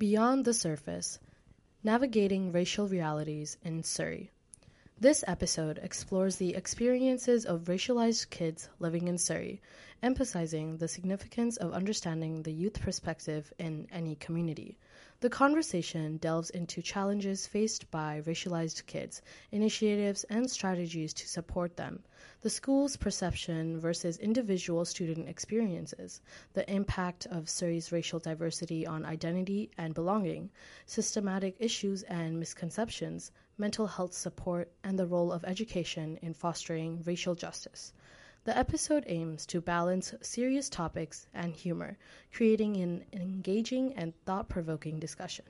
Beyond the Surface Navigating Racial Realities in Surrey. This episode explores the experiences of racialized kids living in Surrey, emphasizing the significance of understanding the youth perspective in any community. The conversation delves into challenges faced by racialized kids, initiatives, and strategies to support them, the school's perception versus individual student experiences, the impact of Surrey's racial diversity on identity and belonging, systematic issues and misconceptions, mental health support, and the role of education in fostering racial justice. The episode aims to balance serious topics and humor, creating an engaging and thought provoking discussion.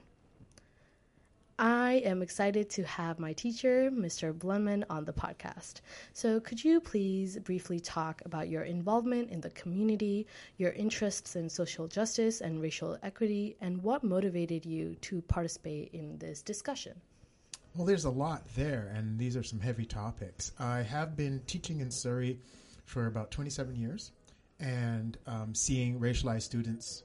I am excited to have my teacher, Mr. Blenman, on the podcast. So, could you please briefly talk about your involvement in the community, your interests in social justice and racial equity, and what motivated you to participate in this discussion? Well, there's a lot there, and these are some heavy topics. I have been teaching in Surrey for about 27 years and um, seeing racialized students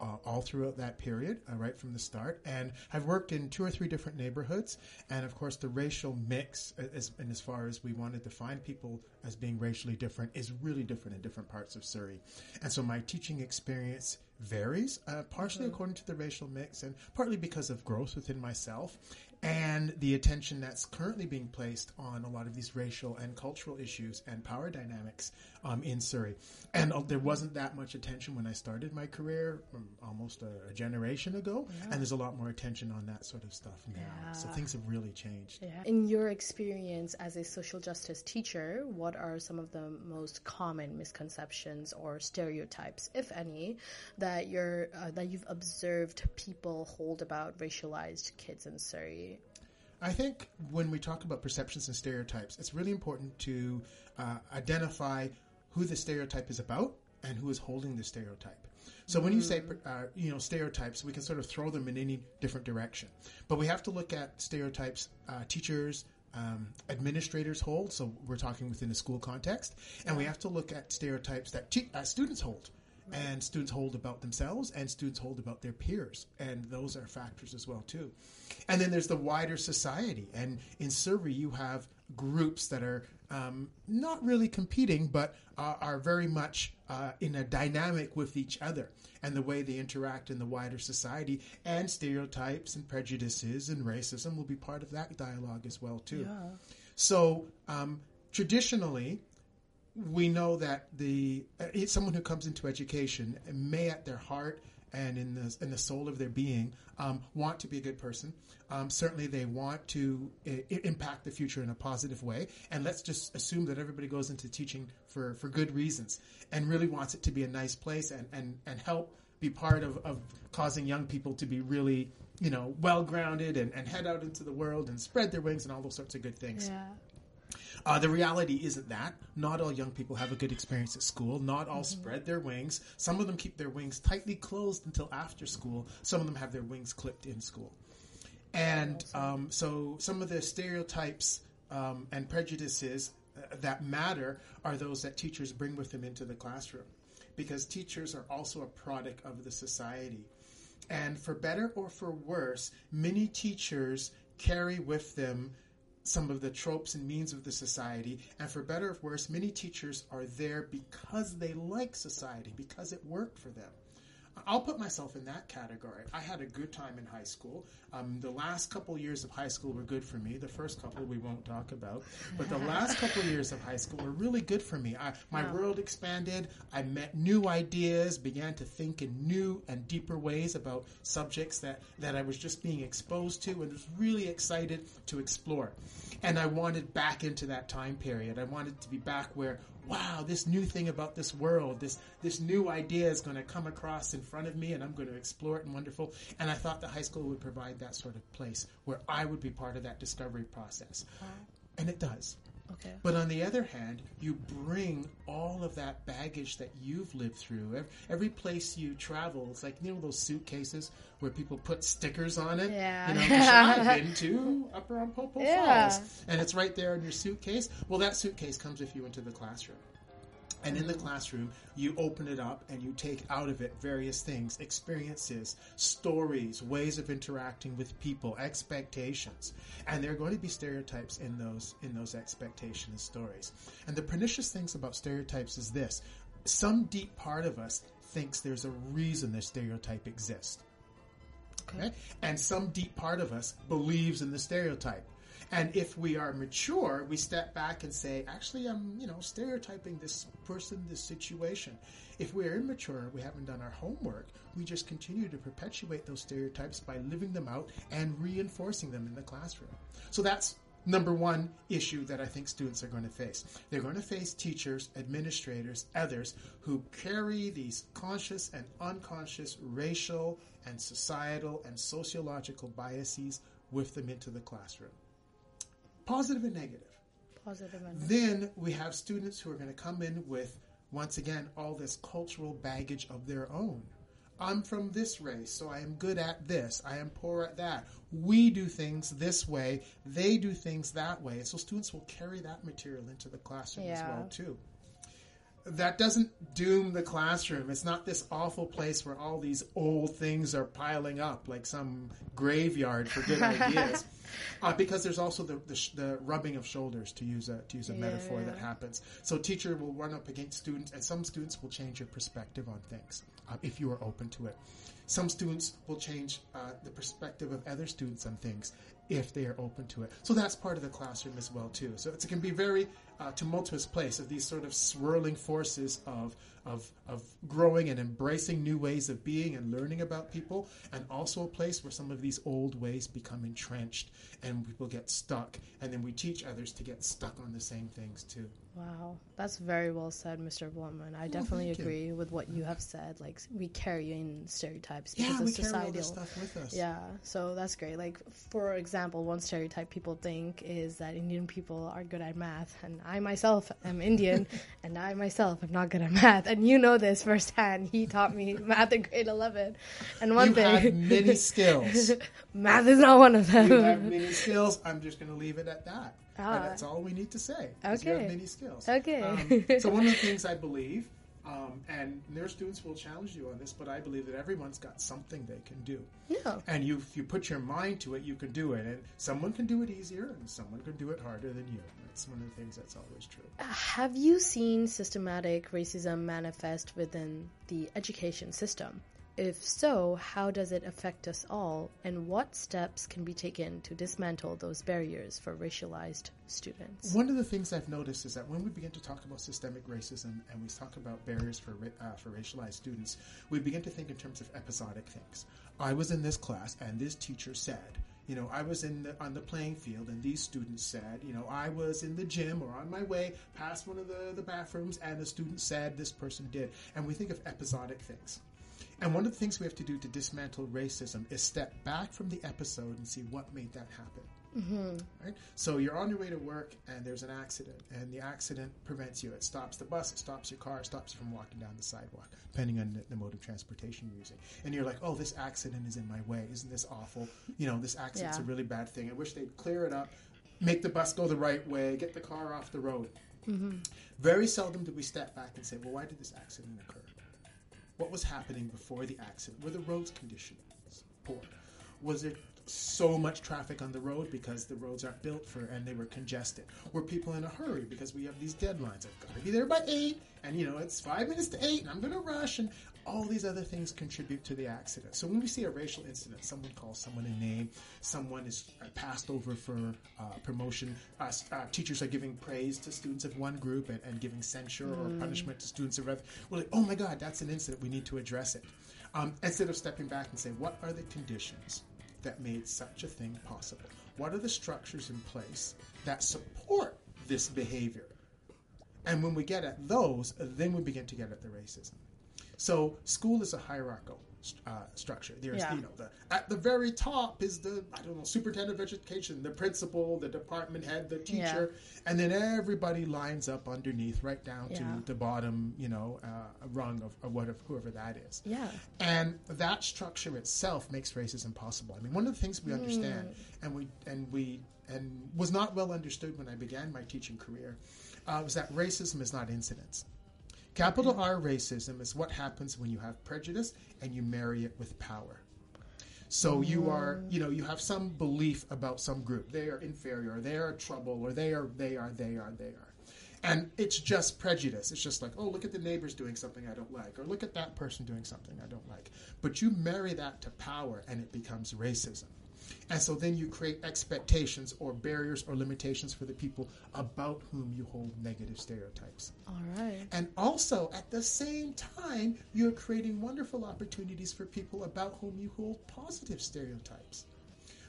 uh, all throughout that period, uh, right from the start. And I've worked in two or three different neighborhoods. And of course, the racial mix, as, and as far as we want to define people as being racially different, is really different in different parts of Surrey. And so my teaching experience varies, uh, partially mm-hmm. according to the racial mix and partly because of growth within myself and the attention that's currently being placed on a lot of these racial and cultural issues and power dynamics um, in Surrey. And uh, there wasn't that much attention when I started my career um, almost a, a, generation ago, yeah. and there's a lot more attention on that sort of stuff now. Yeah. So things have really changed. Yeah. In your experience as a social justice teacher, what are some of the most common misconceptions or stereotypes, if any, that you're uh, that you've observed people hold about racialized kids in Surrey? I think when we talk about perceptions and stereotypes, it's really important to uh, identify who the stereotype is about and who is holding the stereotype. So when you say mm. uh, you know stereotypes, we can sort of throw them in any different direction, but we have to look at stereotypes uh, teachers. Um, administrators hold, so we're talking within a school context, and we have to look at stereotypes that te- uh, students hold and students hold about themselves and students hold about their peers and those are factors as well too and then there's the wider society and in surrey you have groups that are um, not really competing but uh, are very much uh, in a dynamic with each other and the way they interact in the wider society and stereotypes and prejudices and racism will be part of that dialogue as well too yeah. so um, traditionally we know that the uh, someone who comes into education may at their heart and in the in the soul of their being um, want to be a good person. Um, certainly, they want to I- impact the future in a positive way. And let's just assume that everybody goes into teaching for, for good reasons and really wants it to be a nice place and, and, and help be part of, of causing young people to be really you know well grounded and, and head out into the world and spread their wings and all those sorts of good things. Yeah. Uh, the reality isn't that. Not all young people have a good experience at school. Not all mm-hmm. spread their wings. Some of them keep their wings tightly closed until after school. Some of them have their wings clipped in school. And um, so some of the stereotypes um, and prejudices uh, that matter are those that teachers bring with them into the classroom. Because teachers are also a product of the society. And for better or for worse, many teachers carry with them some of the tropes and means of the society. And for better or worse, many teachers are there because they like society, because it worked for them. I'll put myself in that category. I had a good time in high school. Um, the last couple years of high school were good for me. The first couple we won't talk about, but the last couple years of high school were really good for me. I, my wow. world expanded. I met new ideas, began to think in new and deeper ways about subjects that, that I was just being exposed to, and was really excited to explore. And I wanted back into that time period. I wanted to be back where wow, this new thing about this world, this this new idea is going to come across in front of me, and I'm going to explore it and wonderful. And I thought the high school would provide that sort of place where I would be part of that discovery process, wow. and it does. Okay. But on the other hand, you bring all of that baggage that you've lived through. Every, every, place you travel, it's like you know those suitcases where people put stickers on it. Yeah. You know, I've been to Upper Umpopo yeah. Falls, and it's right there in your suitcase. Well, that suitcase comes with you into the classroom. And in the classroom, you open it up and you take out of it various things, experiences, stories, ways of interacting with people, expectations. And there are going to be stereotypes in those in those expectations and stories. And the pernicious things about stereotypes is this. Some deep part of us thinks there's a reason the stereotype exists. Okay? And some deep part of us believes in the stereotype. And if we are mature, we step back and say, actually, I'm, you know, stereotyping this person, this situation. If we are immature, we haven't done our homework, we just continue to perpetuate those stereotypes by living them out and reinforcing them in the classroom. So that's number one issue that I think students are going to face. They're going to face teachers, administrators, others who carry these conscious and unconscious racial and societal and sociological biases with them into the classroom positive and negative. Positive and negative. Then we have students who are going to come in with, once again, all this cultural baggage of their own. I'm from this race, so I am good at this. I am poor at that. We do things this way. They do things that way. So students will carry that material into the classroom as well too. That doesn't doom the classroom. It's not this awful place where all these old things are piling up like some graveyard for good ideas. Uh, because there's also the, the, sh- the rubbing of shoulders, to use a to use a Yeah, metaphor that happens. So teacher will run up against students, and some students will change your perspective on things uh, if you are open to it. Some students will change uh, the perspective of other students on things if they are open to it. So that's part of the classroom as well too. So it's, it can be very uh, tumultuous place of these sort of swirling forces of of of growing and embracing new ways of being and learning about people, and also a place where some of these old ways become entrenched and people get stuck, and then we teach others to get stuck on the same things too. Wow, that's very well said, Mr. Blenman. I oh, definitely thank you. agree with what you have said. Like we carry in stereotypes because Yeah, of we carry all societal. this stuff with us. Yeah, so that's great. Like for example, one stereotype people think is that Indian people are good at math, and I myself am Indian, and I myself am not good at math. And you know this firsthand. He taught me math in grade eleven, and one you thing, have many skills. math is not one of them. you have many skills. I'm just going to leave it at that. Ah. And that's all we need to say. is You Okay. have many skills. Okay. Um, so one of the things I believe, um, and their students will challenge you on this, but I believe that everyone's got something they can do. Yeah. And you, if you put your mind to it, you can do it. And someone can do it easier, and someone can do it harder than you. That's one of the things that's always true. Have you seen systematic racism manifest within the education system? If so, how does it affect us all, and what steps can be taken to dismantle those barriers for racialized students? One of the things I've noticed is that when we begin to talk about systemic racism and we talk about barriers for uh, for racialized students, we begin to think in terms of episodic things. I was in this class and this teacher said, you know, I was in the, on the playing field and these students said, you know, I was in the gym or on my way past one of the, the bathrooms and the student said this person did. And we think of episodic things. And one of the things we have to do to dismantle racism is step back from the episode and see what made that happen. Mm-hmm. Right? So you're on your way to work and there's an accident, and the accident prevents you. It stops the bus, it stops your car, it stops you from walking down the sidewalk, depending on the, the mode of transportation you're using. And you're like, oh, this accident is in my way. Isn't this awful? You know, this accident's Yeah. a really bad thing. I wish they'd clear it up, make the bus go the right way, get the car off the road. Mm-hmm. Very seldom do we step back and say, well, why did this accident occur? What was happening before the accident? Were the roads conditions poor? Was there so much traffic on the road because the roads aren't built for and they were congested? Were people in a hurry because we have these deadlines? I've got to be there by eight, and you know it's five minutes to eight, and I'm going to rush, and all these other things contribute to the accident. So when we see a racial incident, someone calls someone a name, someone is uh, passed over for uh, promotion, uh, uh, teachers are giving praise to students of one group and, and giving censure or punishment to students of other. We're like, oh my God, that's an incident. We need to address it. Um, instead of stepping back and say, what are the conditions that made such a thing possible? What are the structures in place that support this behavior? And when we get at those, then we begin to get at the racism. So school is a hierarchical uh, structure. There's, Yeah. you know, the at the very top is the I don't know superintendent of education, the principal, the department head, the teacher, and then everybody lines up underneath, right down Yeah. to the bottom, you know, uh, rung of, of whatever whoever that is. Yeah. And that structure itself makes racism possible. I mean, one of the things we understand, and we and we and was not well understood when I began my teaching career, uh, was that racism is not incidents. Capital R racism is what happens when you have prejudice and you marry it with power. So you mm. are, you know, you have some belief about some group. They are inferior, they are trouble, or they are, they are, they are, they are. And it's just prejudice. It's just like, oh, look at the neighbors doing something I don't like, or look at that person doing something I don't like. But you marry that to power and it becomes racism. And so then you create expectations or barriers or limitations for the people about whom you hold negative stereotypes. All right. And also, at the same time, you're creating wonderful opportunities for people about whom you hold positive stereotypes.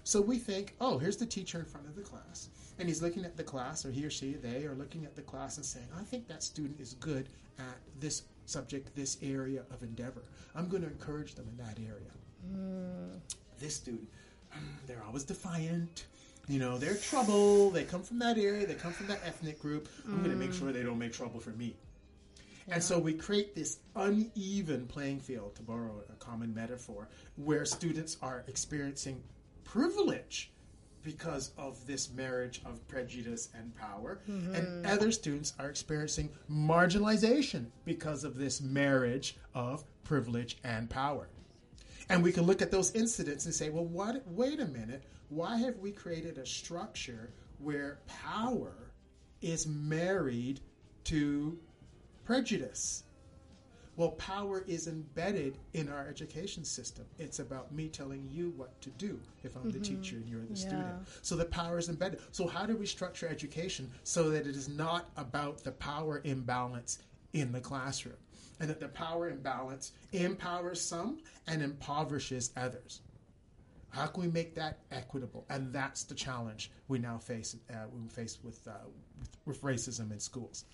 So we think, oh, here's the teacher in front of the class, and he's looking at the class, or he or she, they are looking at the class and saying, I think that student is good at this subject, this area of endeavor. I'm going to encourage them in that area. Mm. This student, they're always defiant. You know, they're trouble. They come from that area. They come from that ethnic group. I'm going to make sure they don't make trouble for me. And so we create this uneven playing field, to borrow a common metaphor, where students are experiencing privilege because of this marriage of prejudice and power, mm-hmm. and other students are experiencing marginalization because of this marriage of privilege and power. And we can look at those incidents and say, well, what, wait a minute. Why have we created a structure where power is married to prejudice? Well, power is embedded in our education system. It's about me telling you what to do if I'm the mm-hmm. teacher and you're the student. So the power is embedded. So, how do we structure education so that it is not about the power imbalance in the classroom? And that the power imbalance empowers some and impoverishes others. How can we make that equitable? And that's the challenge we now face. Uh, we face with, uh, with with racism in schools.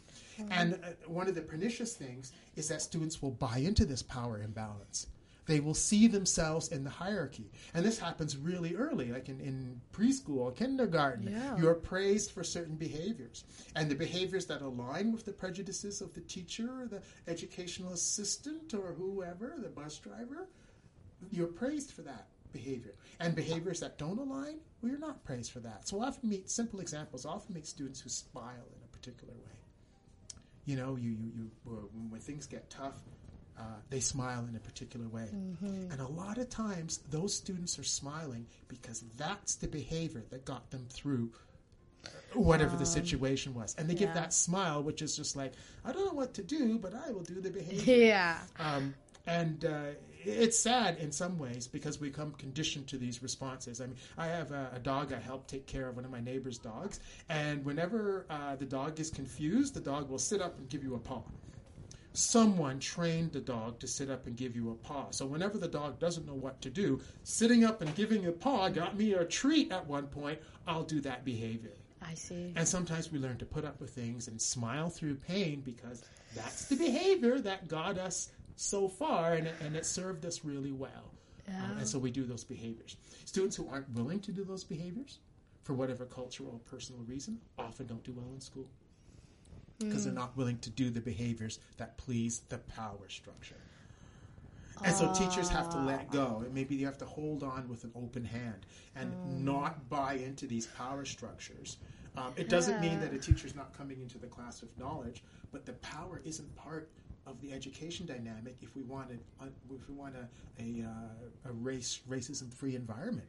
And uh, one of the pernicious things is that students will buy into this power imbalance. They will see themselves in the hierarchy, and this happens really early, like in, in preschool, kindergarten. Yeah. You're praised for certain behaviors, and the behaviors that align with the prejudices of the teacher, or the educational assistant, or whoever, the bus driver, you're praised for that behavior. And behaviors that don't align, well, you're not praised for that. So I often meet simple examples. I often meet students who smile in a particular way. You know, you you, you when when things get tough, uh, they smile in a particular way. And a lot of times, those students are smiling because that's the behavior that got them through whatever the situation was. And they give that smile, which is just like, I don't know what to do, but I will do the behavior. Yeah. Um, and uh, it's sad in some ways because we come conditioned to these responses. I mean, I have a, a dog I help take care of one of my neighbor's dogs, and whenever uh, the dog is confused, the dog will sit up and give you a paw. Someone trained the dog to sit up and give you a paw. So whenever the dog doesn't know what to do, sitting up and giving a paw got me a treat at one point. I'll do that behavior. I see. And sometimes we learn to put up with things and smile through pain because that's the behavior that got us so far and, it- and it served us really well. Yeah. Um, and so we do those behaviors. Students who aren't willing to do those behaviors for whatever cultural or personal reason often don't do well in school because they're not willing to do the behaviors that please the power structure. And so teachers have to let go. And maybe you have to hold on with an open hand and not buy into these power structures. Um, it doesn't mean that a teacher's not coming into the class with knowledge, but the power isn't part of the education dynamic if we want a, if we want a, a, uh, a race racism free environment.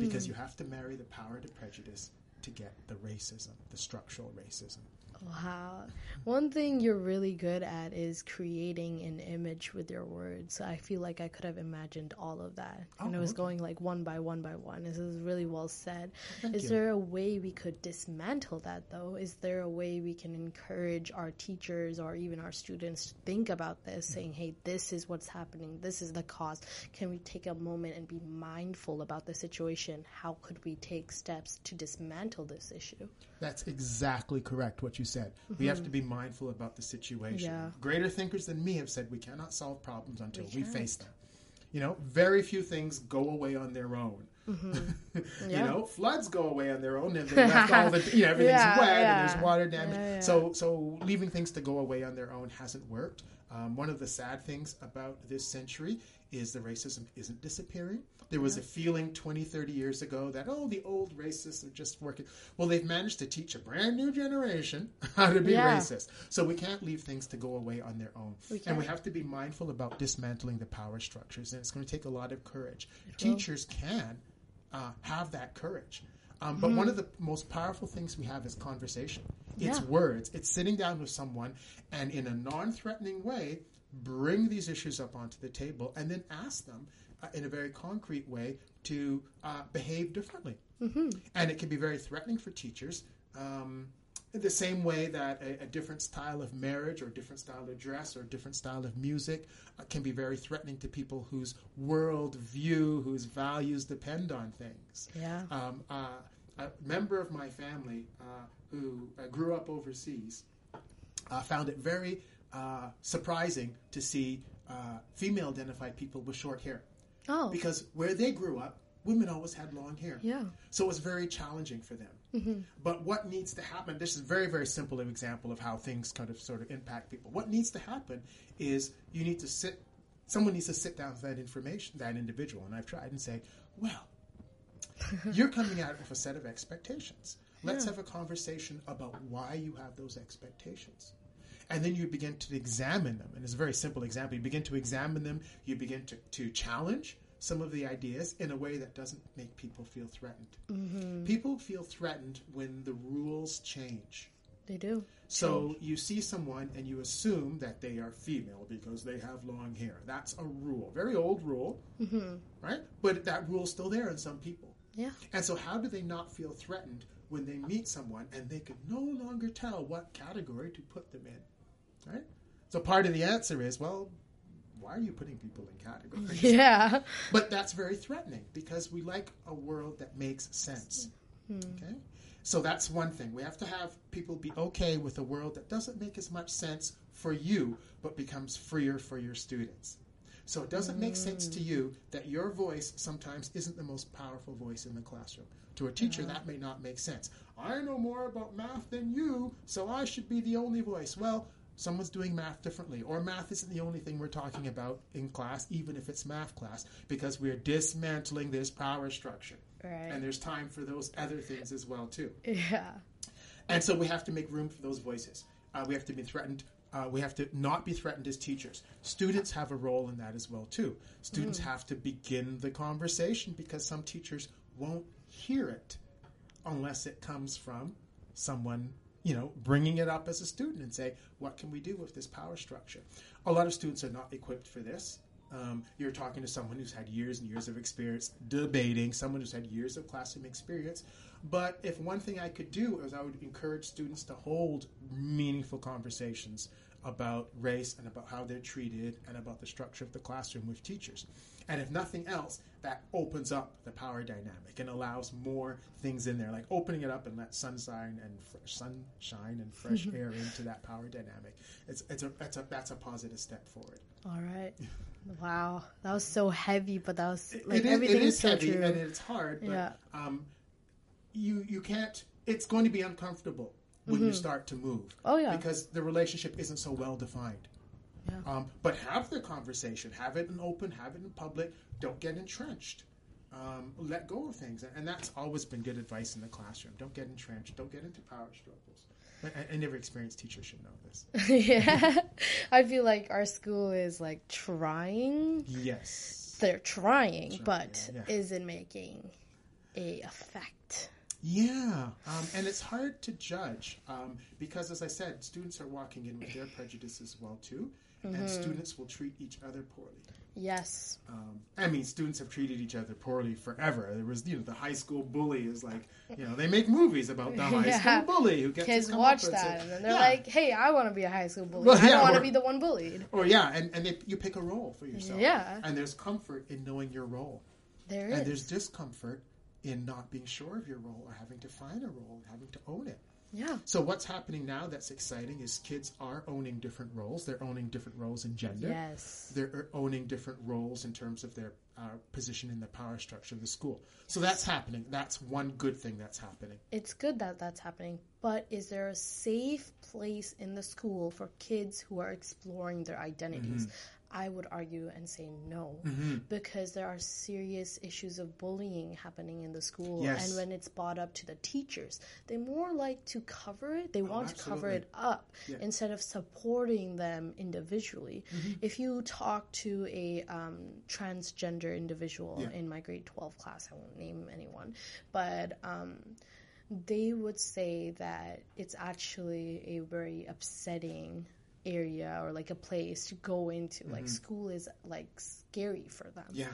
Because you have to marry the power to prejudice to get the racism, the structural racism. Wow. One thing you're really good at is creating an image with your words. I feel like I could have imagined all of that. and Oh, it was okay. going like one by one by one. This is really well said. Thank is you. there a way we could dismantle that though? Is there a way we can encourage our teachers or even our students to think about this, saying, hey, this is what's happening, this is the cause? Can we take a moment and be mindful about the situation? How could we take steps to dismantle this issue? That's exactly correct what you said. We have to be mm-hmm. mindful about the situation. Yeah. Greater thinkers than me have said we cannot solve problems until we, We face them. You know, very few things go away on their own. Mm-hmm. you Yeah. know, floods go away on their own, and they left all the you know everything's Yeah, wet and there's water damage. So so leaving things to go away on their own hasn't worked. Um, one of the sad things about this century is the racism isn't disappearing. There was a feeling 20, 30 years ago that, oh, the old racists are just working. Well, they've managed to teach a brand new generation how to be Yeah. racist. So we can't leave things to go away on their own. We and we have to be mindful about dismantling the power structures. And it's going to take a lot of courage. will. Teachers can uh, have that courage. Um, but one of the most powerful things we have is conversation. It's Yeah. words. It's sitting down with someone and in a non-threatening way bring these issues up onto the table and then ask them uh, in a very concrete way to uh, behave differently. Mm-hmm. And it can be very threatening for teachers. Um, in the same way that a, a different style of marriage or different style of dress or different style of music uh, can be very threatening to people whose world view, whose values depend on things. Yeah. Um, uh, a member of my family uh, who uh, grew up overseas uh, found it very uh, surprising to see uh, female identified people with short hair. Oh. Because where they grew up, women always had long hair. Yeah. So it was very challenging for them. But what needs to happen, this is a very, very simple example of how things kind of sort of impact people. What needs to happen is you need to sit, someone needs to sit down with that information, that individual. And I've tried and say, well, you're coming out with a set of expectations. Let's Yeah. have a conversation about why you have those expectations. And then you begin to examine them. And it's a very simple example. You begin to examine them, you begin to, to challenge some of the ideas in a way that doesn't make people feel threatened. Mm-hmm. People feel threatened when the rules change. They do. So you see someone and you assume that they are female because they have long hair. That's a rule, very old rule, mm-hmm. right? But that rule's still there in some people. Yeah. And so, how do they not feel threatened when they meet someone and they can no longer tell what category to put them in, right? So, part of the answer is, well, why are you putting people in categories? Yeah. But that's very threatening because we like a world that makes sense. Hmm. Okay? So that's one thing. We have to have people be okay with a world that doesn't make as much sense for you, but becomes freer for your students. So it doesn't make sense to hmm. you that your voice sometimes isn't the most powerful voice in the classroom. To a teacher, that may not make sense. I know more about math than you, so I should be the only voice. Well, someone's doing math differently, or math isn't the only thing we're talking about in class, even if it's math class, because we're dismantling this power structure. Right. And there's time for those other things as well, too. yeah. And so we have to make room for those voices. Uh, we have to be threatened. Uh, we have to not be threatened as teachers. Students have a role in that as well too. Students have to begin the conversation because some teachers won't hear it unless it comes from someone, you know, bringing it up as a student and say, "What can we do with this power structure?" A lot of students are not equipped for this. Um, you're talking to someone who's had years and years of experience debating, someone who's had years of classroom experience. But if one thing I could do is I would encourage students to hold meaningful conversations about race and about how they're treated and about the structure of the classroom with teachers. And if nothing else, that opens up the power dynamic and allows more things in there, like opening it up and let sunshine and fresh sunshine and fresh air into that power dynamic. It's it's a that's a that's a positive step forward. All right. Wow. That was so heavy, but that was like it is, everything it is so heavy true. and it's hard, but Yeah. um, you you can't. It's going to be uncomfortable when you start to move. Mm-hmm. Oh, yeah. because the relationship isn't so well defined. Yeah. Um, but have the conversation, have it in open, have it in public. Don't get entrenched. Um, let go of things, and that's always been good advice in the classroom. Don't get entrenched. Don't get into power struggles. I, I never experienced teachers should know this. yeah. I feel like our school is like trying. Yes. They're trying, but yeah. isn't making a effect. Yeah, um, and it's hard to judge um, because, as I said, students are walking in with their prejudices as well too, and students will treat each other poorly. Yes. Um, I mean, students have treated each other poorly forever. There was, you know, the high school bully is like, you know, they make movies about the high Yeah. school bully who gets Kids to come watch up and that, say- and then they're Yeah. like, "Hey, I want to be a high school bully. Well, I don't want to be the one bullied." or yeah, and and they, you pick a role for yourself. Yeah. and there's comfort in knowing your role. There And is. there's discomfort in not being sure of your role or having to find a role, having to own it. Yeah. So what's happening now that's exciting is kids are owning different roles. They're owning different roles in gender. Yes. They're owning different roles in terms of their uh, position in the power structure of the school. So that's happening. That's one good thing that's happening. It's good that that's happening, but is there a safe place in the school for kids who are exploring their identities? Mm-hmm. I would argue and say no, because there are serious issues of bullying happening in the school, Yes. and when it's brought up to the teachers, they more like to cover it. They want to cover it up Yeah. instead of supporting them individually. Mm-hmm. If you talk to a um, transgender individual Yeah. in my grade 12 class, I won't name anyone, but um, they would say that it's actually a very upsetting area or like a place to go into. Like school is like scary for them Mm-hmm. Yeah.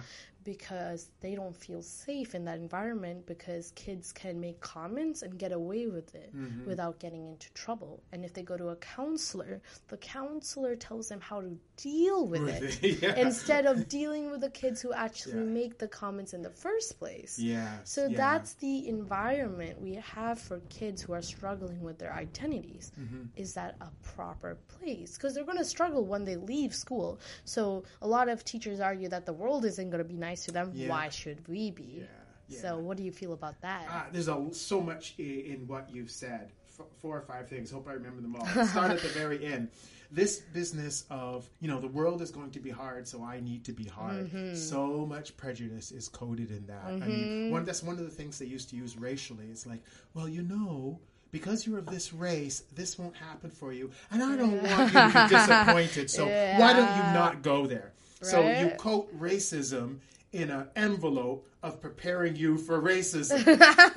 Because they don't feel safe in that environment because kids can make comments and get away with it Mm-hmm. without getting into trouble. And if they go to a counselor, the counselor tells them how to deal with, it, yeah. instead of dealing with the kids who actually Yeah. make the comments in the first place. Yeah. So that's the environment we have for kids who are struggling with their identities. Mm-hmm. Is that a proper place? Because they're going to struggle when they leave school. So a lot of teachers argue that the world isn't going to be nice to them. Yeah. Why should we be? Yeah, yeah. So what do you feel about that? Ah, there's a, so much in what you've said. F- four or five things. Hope I remember them all. Let's Start at the very end. This business of you know the world is going to be hard, so I need to be hard. Mm-hmm. So much prejudice is coded in that. I mean, one that's one of the things they used to use racially. It's like, well, you know. Because you're of this race, this won't happen for you, and I don't want you to be disappointed. So why don't you not go there? So you Right. coat racism in an envelope of preparing you for racism.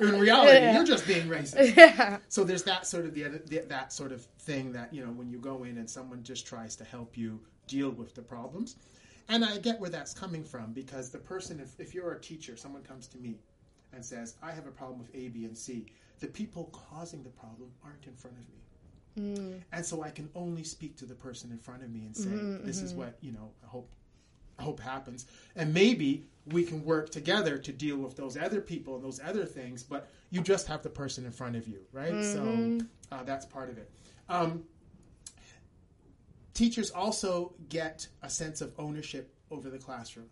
in reality, you're just being racist. yeah. So there's that sort of the, the that sort of thing that you know when you go in and someone just tries to help you deal with the problems, and I get where that's coming from because the person, if, if you're a teacher, someone comes to me and says, "I have a problem with A, B, and C," the people causing the problem aren't in front of me. Mm. And so I can only speak to the person in front of me and say, mm-hmm, "This is mm-hmm. what you know. I hope hope happens. And maybe we can work together to deal with those other people and those other things, but you just have the person in front of you, right? So uh, that's part of it. Um, teachers also get a sense of ownership over the classroom.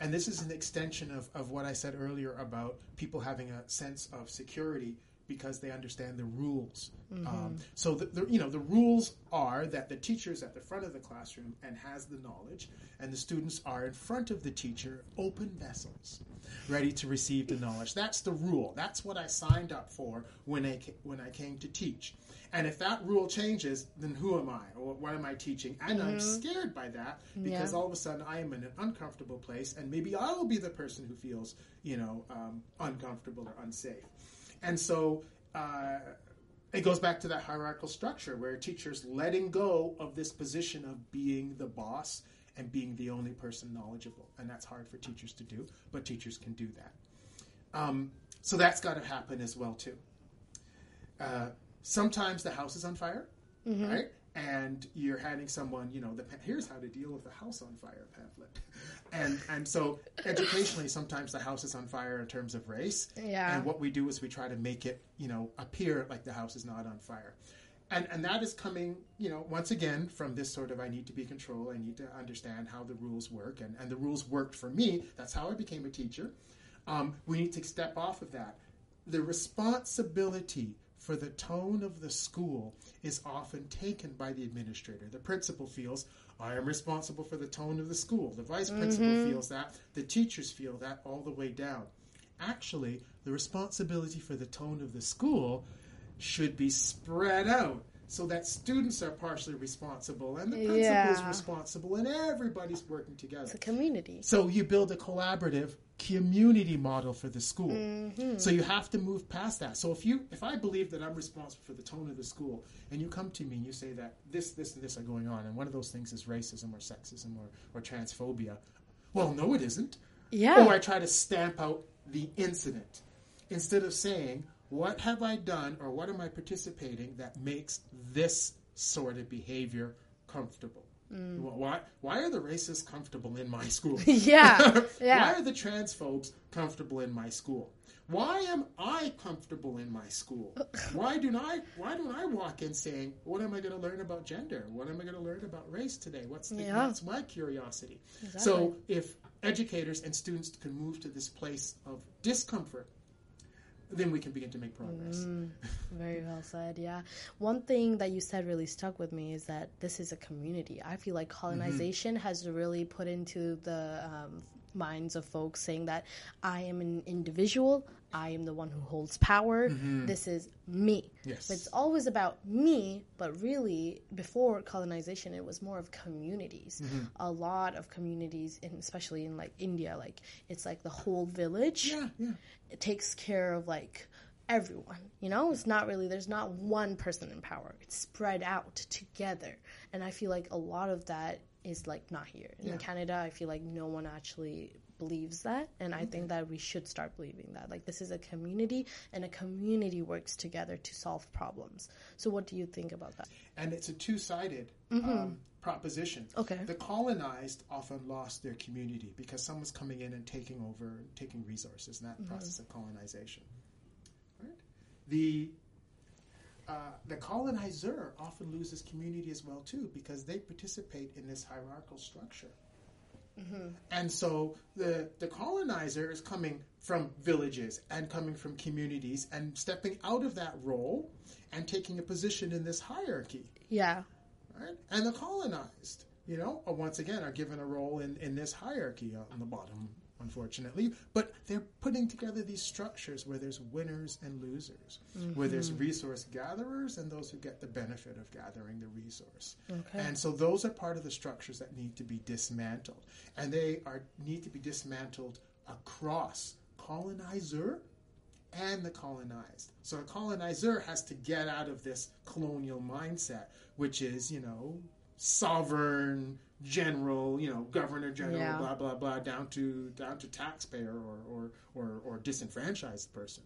And this is an extension of, of what I said earlier about people having a sense of security because they understand the rules. Um, so the, the you know the rules are that the teacher is at the front of the classroom and has the knowledge, and the students are in front of the teacher, open vessels, ready to receive the knowledge. That's the rule. That's what I signed up for when I ca- when I came to teach. And if that rule changes, then who am I, or what am I teaching? And I'm scared by that because Yeah. all of a sudden I am in an uncomfortable place, and maybe I will be the person who feels you know um, uncomfortable or unsafe. And so uh, it goes back to that hierarchical structure where teacher's letting go of this position of being the boss and being the only person knowledgeable. And that's hard for teachers to do, but teachers can do that. Um, so that's got to happen as well too. Uh, sometimes the house is on fire, right? And you're handing someone, you know, the here's how to deal with the house on fire pamphlet, and and so educationally, sometimes the house is on fire in terms of race, Yeah. and what we do is we try to make it, you know, appear like the house is not on fire. And, and that is coming, you know, once again from this sort of I need to be control, I need to understand how the rules work, and, and the rules worked for me. That's how I became a teacher. Um, we need to step off of that. The responsibility for the tone of the school is often taken by the administrator. The principal feels, I am responsible for the tone of the school. The vice principal mm-hmm. feels that. The teachers feel that all the way down. Actually, the responsibility for the tone of the school should be spread out so that students are partially responsible and the principal is Yeah. responsible and everybody's working together. It's a community. So you build a collaborative community model for the school. Mm-hmm. So you have to move past that. So if you if I believe that I'm responsible for the tone of the school and you come to me and you say that this, this, and this are going on and one of those things is racism or sexism or, or transphobia, well no it isn't. Yeah. Or I try to stamp out the incident instead of saying, what have I done or what am I participating that makes this sort of behavior comfortable? Mm. Wh- Why, why are the racists comfortable in my school? Yeah, yeah. Why are the transphobes comfortable in my school? Why am I comfortable in my school? Why do I why don't I walk in saying, "What am I going to learn about gender? What am I going to learn about race today? What's the, Yeah. what's my curiosity?" Exactly. So, if educators and students can move to this place of discomfort, then we can begin to make progress. Mm. Very well said. Yeah. One thing that you said really stuck with me is that this is a community. I feel like colonization has really put into the um, minds of folks saying that I am an individual, I am the one who holds power, mm-hmm. this is me. Yes. But it's always about me, but really, before colonization, it was more of communities. Mm-hmm. A lot of communities, in, especially in like India, like it's like the whole village Yeah, yeah. it takes care of like everyone you know it's not really there's not one person in power it's spread out together and i feel like a lot of that is like not here in Yeah. canada i feel like no one actually believes that and i think mm-hmm. that we should start believing that like this is a community and a community works together to solve problems so what do you think about that and it's a two-sided mm-hmm. um, proposition. Okay. The colonized often lost their community because someone's coming in and taking over, taking resources in that mm-hmm. process of colonization. Right? The uh, the colonizer often loses community as well too because they participate in this hierarchical structure. And so the the colonizer is coming from villages and coming from communities and stepping out of that role and taking a position in this hierarchy yeah right? And the colonized, you know, once again are given a role in, in this hierarchy on the bottom, unfortunately. But they're putting together these structures where there's winners and losers, where there's mm-hmm. resource gatherers and those who get the benefit of gathering the resource. Okay. And so those are part of the structures that need to be dismantled, and they are need to be dismantled across colonizer and the colonized. So a colonizer has to get out of this colonial mindset, which is, you know, sovereign, general, you know, governor general, Yeah. blah blah blah, down to down to taxpayer or or, or, or disenfranchised person.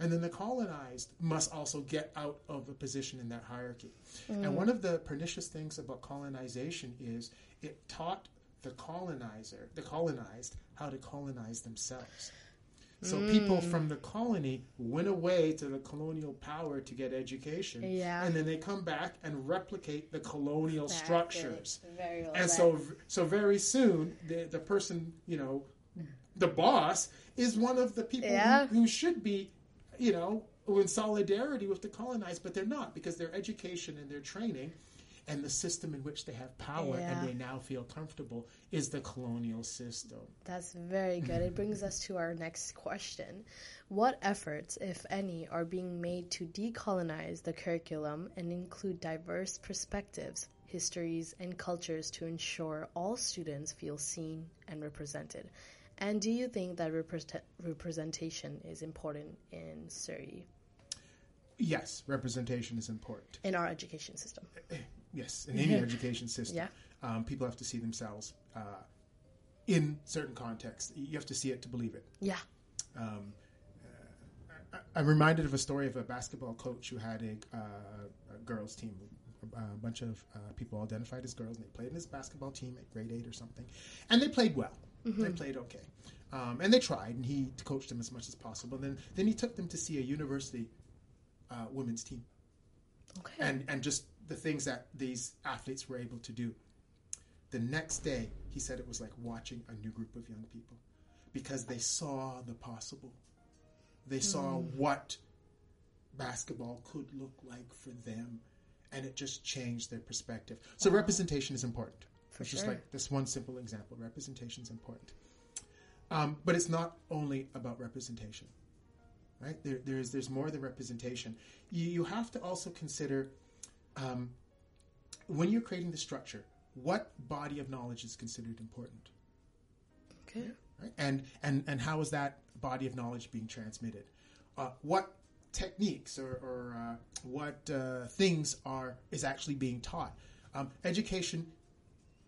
And then the colonized must also get out of a position in that hierarchy. And mm. one of the pernicious things about colonization is it taught the colonizer, the colonized, how to colonize themselves. So people from the colony went away to the colonial power to get education, Yeah. and then they come back and replicate the colonial structures. very well And so, so very soon, the the person, you know, the boss is one of the people Yeah. who, who should be, you know, in solidarity with the colonized, but they're not because their education and their training and the system in which they have power Yeah. and they now feel comfortable is the colonial system. That's very good. It brings us to our next question. What efforts, if any, are being made to decolonize the curriculum and include diverse perspectives, histories, and cultures to ensure all students feel seen and represented? And do you think that represent- representation is important in Surrey, Yes, representation is important. in our education system? Yes, in any education system, Yeah. um, people have to see themselves uh, in certain contexts. You have to see it to believe it. Yeah. Um, uh, I- I'm reminded of a story of a basketball coach who had a, uh, a girls' team. A bunch of uh, people identified as girls, and they played in his basketball team at grade eight or something, and they played well. They played okay, um, and they tried, and he coached them as much as possible. Then, then he took them to see a university uh, women's team Okay. and and just the things that these athletes were able to do. The next day, he said it was like watching a new group of young people because they saw the possible. They saw what basketball could look like for them, and it just changed their perspective. So representation is important. For it's just like this one simple example. Representation is important, um, but it's not only about representation right? There, there's there's more than representation. You, you have to also consider um, when you're creating the structure, what body of knowledge is considered important, okay. right? And and and how is that body of knowledge being transmitted? Uh, what techniques or, or uh, what uh, things are is actually being taught? Um, education,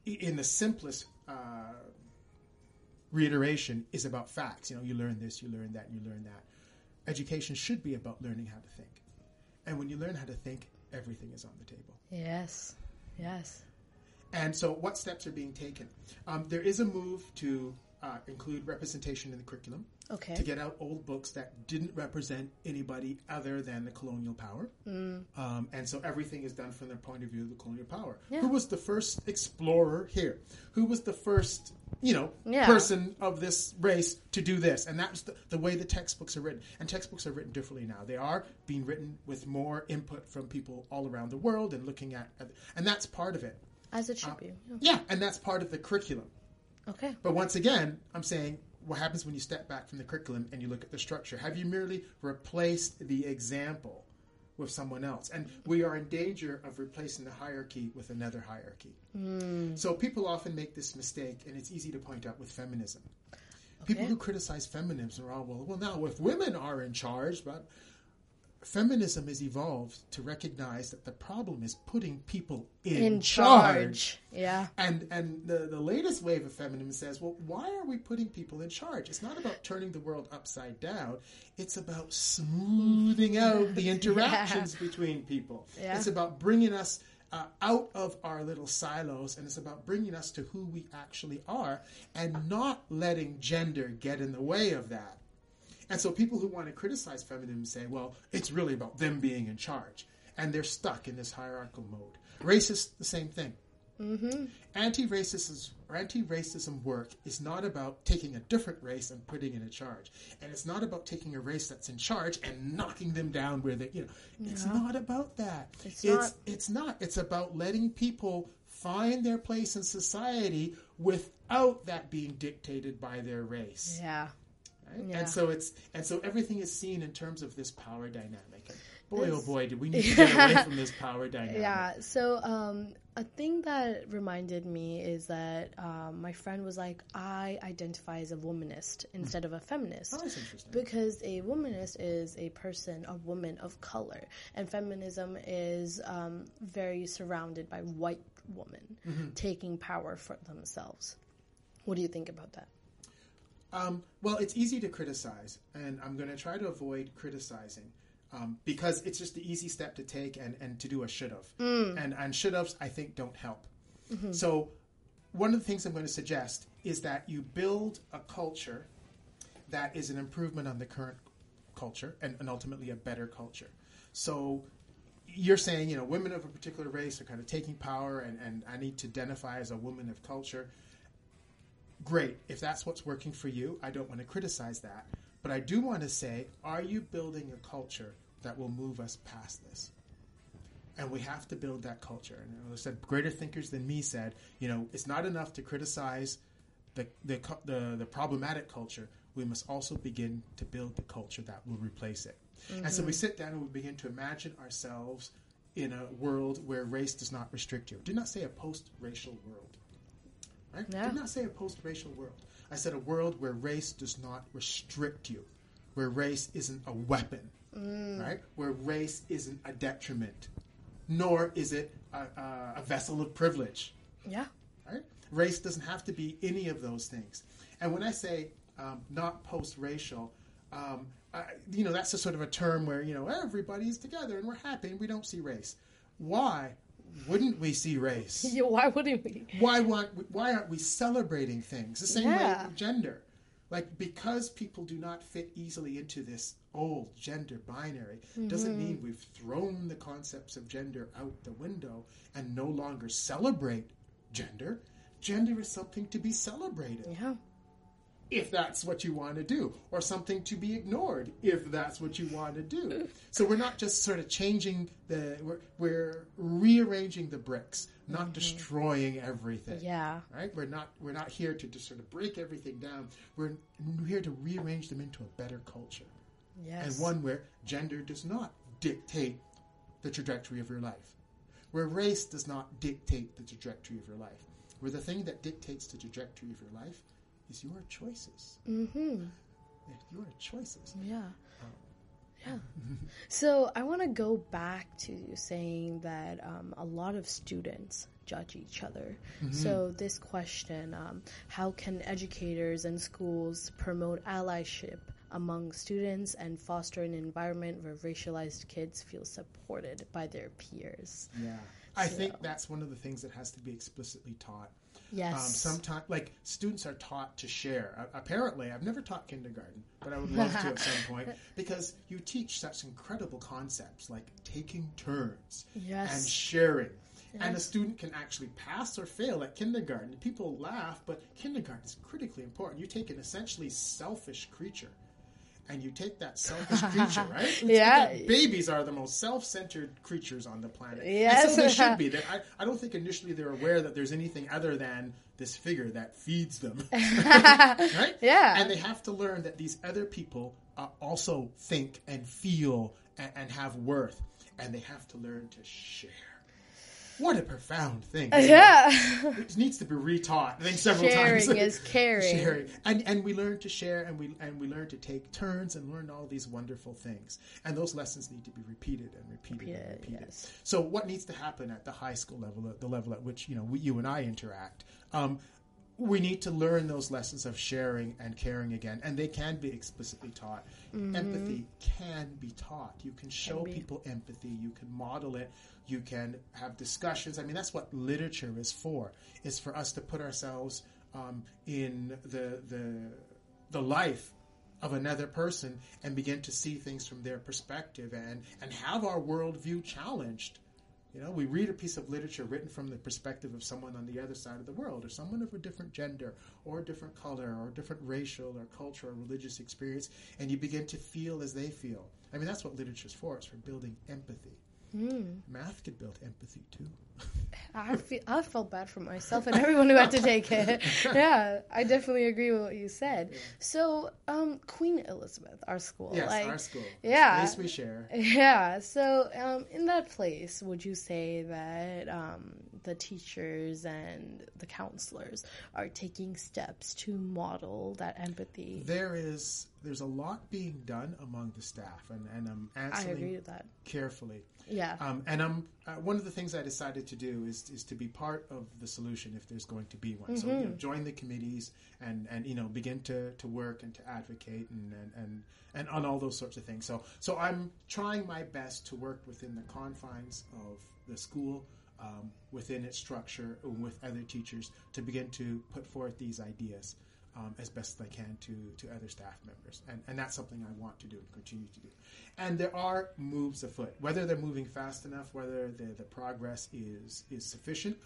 in the simplest uh, reiteration, is about facts. You know, you learn this, you learn that, you learn that education should be about learning how to think. And when you learn how to think, everything is on the table. Yes. Yes. And so, what steps are being taken? Um, there is a move to uh, include representation in the curriculum Okay. to get out old books that didn't represent anybody other than the colonial power. Mm. Um, and so everything is done from the point of view of the colonial power. Yeah. Who was the first explorer here? Who was the first, you know, Yeah. person of this race to do this? And that's the, the way the textbooks are written. And textbooks are written differently now. They are being written with more input from people all around the world and looking at, and that's part of it. As it should be. Yeah. Yeah, and that's part of the curriculum. Okay. But once again, I'm saying what happens when you step back from the curriculum and you look at the structure? Have you merely replaced the example with someone else? And we are in danger of replacing the hierarchy with another hierarchy. Hmm. So people often make this mistake, and it's easy to point out with feminism. People who criticize feminism are all well. Well, now if women are in charge, but feminism has evolved to recognize that the problem is putting people in, In charge. charge. Yeah. And and the, the latest wave of feminism says, well, why are we putting people in charge? It's not about turning the world upside down. It's about smoothing out the interactions between people. Yeah. It's about bringing us uh, out of our little silos, and it's about bringing us to who we actually are, and not letting gender get in the way of that. And so people who want to criticize feminism say, well, it's really about them being in charge. And they're stuck in this hierarchical mode. Racist, the same thing. Mm-hmm. Anti-racism anti-racism work is not about taking a different race and putting it in charge, and it's not about taking a race that's in charge and knocking them down where they, you know, it's not about that. It's it's not. it's not. It's about letting people find their place in society without that being dictated by their race. Yeah. Right? Yeah. And so it's and so everything is seen in terms of this power dynamic. And boy, oh boy, do we need to get away from this power dynamic. Yeah. So, um, a thing that reminded me is that um, my friend was like, I identify as a womanist instead of a feminist. Oh, that's interesting. Because a womanist is a person, a woman of color, and feminism is um, very surrounded by white women Mm-hmm. taking power for themselves. What do you think about that? Um, well, it's easy to criticize, and I'm going to try to avoid criticizing um, because it's just the easy step to take and, and to do a should have. And, and should haves, I think, don't help. So, one of the things I'm going to suggest is that you build a culture that is an improvement on the current culture and, and ultimately a better culture. So, you're saying, you know, women of a particular race are kind of taking power, and, and I need to identify as a woman of culture great. If that's what's working for you, I don't want to criticize that. But I do want to say, are you building a culture that will move us past this? And we have to build that culture. And as I said, greater thinkers than me said, you know, it's not enough to criticize the, the, the, the problematic culture. We must also begin to build the culture that will replace it. And so we mm-hmm. sit down and we begin to imagine ourselves in a world where race does not restrict you. Did not say a post-racial world. Right? Yeah. Did not say a post-racial world. I said a world where race does not restrict you, where race isn't a weapon, right? Where race isn't a detriment, nor is it a, a, vessel of privilege, Yeah. right? Race doesn't have to be any of those things. And when I say um, not post-racial, um, you know, that's a sort of a term where you know everybody's together and we're happy and we don't see race. Why wouldn't we see race? Yeah, Why wouldn't we? why want why aren't we celebrating things the same way Yeah. with gender like because people do not fit easily into this old gender binary doesn't Mm-hmm. mean we've thrown the concepts of gender out the window and no longer celebrate gender gender is something to be celebrated Yeah. If that's what you want to do, or something to be ignored if that's what you want to do. So we're not just sort of changing the, we're, we're rearranging the bricks, not mm-hmm. destroying everything. Yeah. Right? We're not we're not here to just sort of break everything down. We're here to rearrange them into a better culture, Yes. and one where gender does not dictate the trajectory of your life, where race does not dictate the trajectory of your life, where the thing that dictates the trajectory of your life is your choices. Mm-hmm. Your choices. Yeah. Yeah. So I want to go back to saying that um, a lot of students judge each other. So this question, um, how can educators and schools promote allyship among students and foster an environment where racialized kids feel supported by their peers? Yeah. I think that's one of the things that has to be explicitly taught. Yes. Um, sometimes, like students are taught to share. Uh, apparently, I've never taught kindergarten, but I would love to at some point because you teach such incredible concepts like taking turns Yes. and sharing. And a student can actually pass or fail at kindergarten. People laugh, but kindergarten is critically important. You take an essentially selfish creature. And you take that selfish creature, right? Yeah. babies are the most self-centered creatures on the planet. Yes. And so they should be. I, I don't think initially they're aware that there's anything other than this figure that feeds them, right? Yeah. And they have to learn that these other people uh, also think and feel and, and have worth, and they have to learn to share. What a profound thing! yeah. It needs to be retaught. I think several Sharing times. Sharing is caring. Sharing. And and we learn to share and we and we learn to take turns and learn all these wonderful things. And those lessons need to be repeated and repeated and Repeated, yes. So what needs to happen at the high school level, the level at which you know we, you and I interact? Um, we need to learn those lessons of sharing and caring again, and they can be explicitly taught. Empathy can be taught. You can show be. people empathy. You can model it. You can have discussions. I mean, that's what literature is for. Is for us to put ourselves um, in the the the life of another person and begin to see things from their perspective and and have our worldview challenged. You know, we read a piece of literature written from the perspective of someone on the other side of the world, or someone of a different gender, or a different color, or different racial or cultural or religious experience, and you begin to feel as they feel. I mean, that's what literature's for. It's for building empathy. Math could build empathy too. I feel I felt bad for myself and everyone who had to take it. yeah, I definitely agree with what you said. So, um, Queen Elizabeth, our school, yes, like, our school. yeah. Place we share. Yeah. So, um, in that place, would you say that um, the teachers and the counselors are taking steps to model that empathy? There is there's a lot being done among the staff, and, and I'm I answering agree with that. carefully. Yeah. Um, and I'm uh, one of the things I decided to do is is to be part of the solution if there's going to be one. So you know, join the committees and and you know begin to, to work and to advocate and, and and and on all those sorts of things. So so I'm trying my best to work within the confines of the school. Um, within its structure, and with other teachers, to begin to put forth these ideas um, as best as I can to, to other staff members. And, and that's something I want to do and continue to do. And there are moves afoot. Whether they're moving fast enough, whether the, the progress is, is sufficient,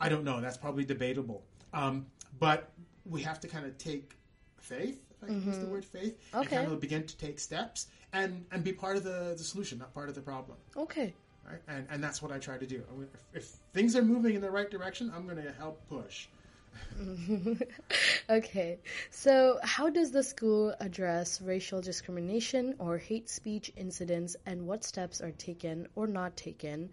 I don't know. That's probably debatable. Um, but we have to kind of take faith, if I can use the word faith, and kind of begin to take steps and, and be part of the, the solution, not part of the problem. Okay. Right? And, and that's what I try to do. If, if things are moving in the right direction, I'm going to help push. Okay, so how does the school address racial discrimination or hate speech incidents, and what steps are taken or not taken,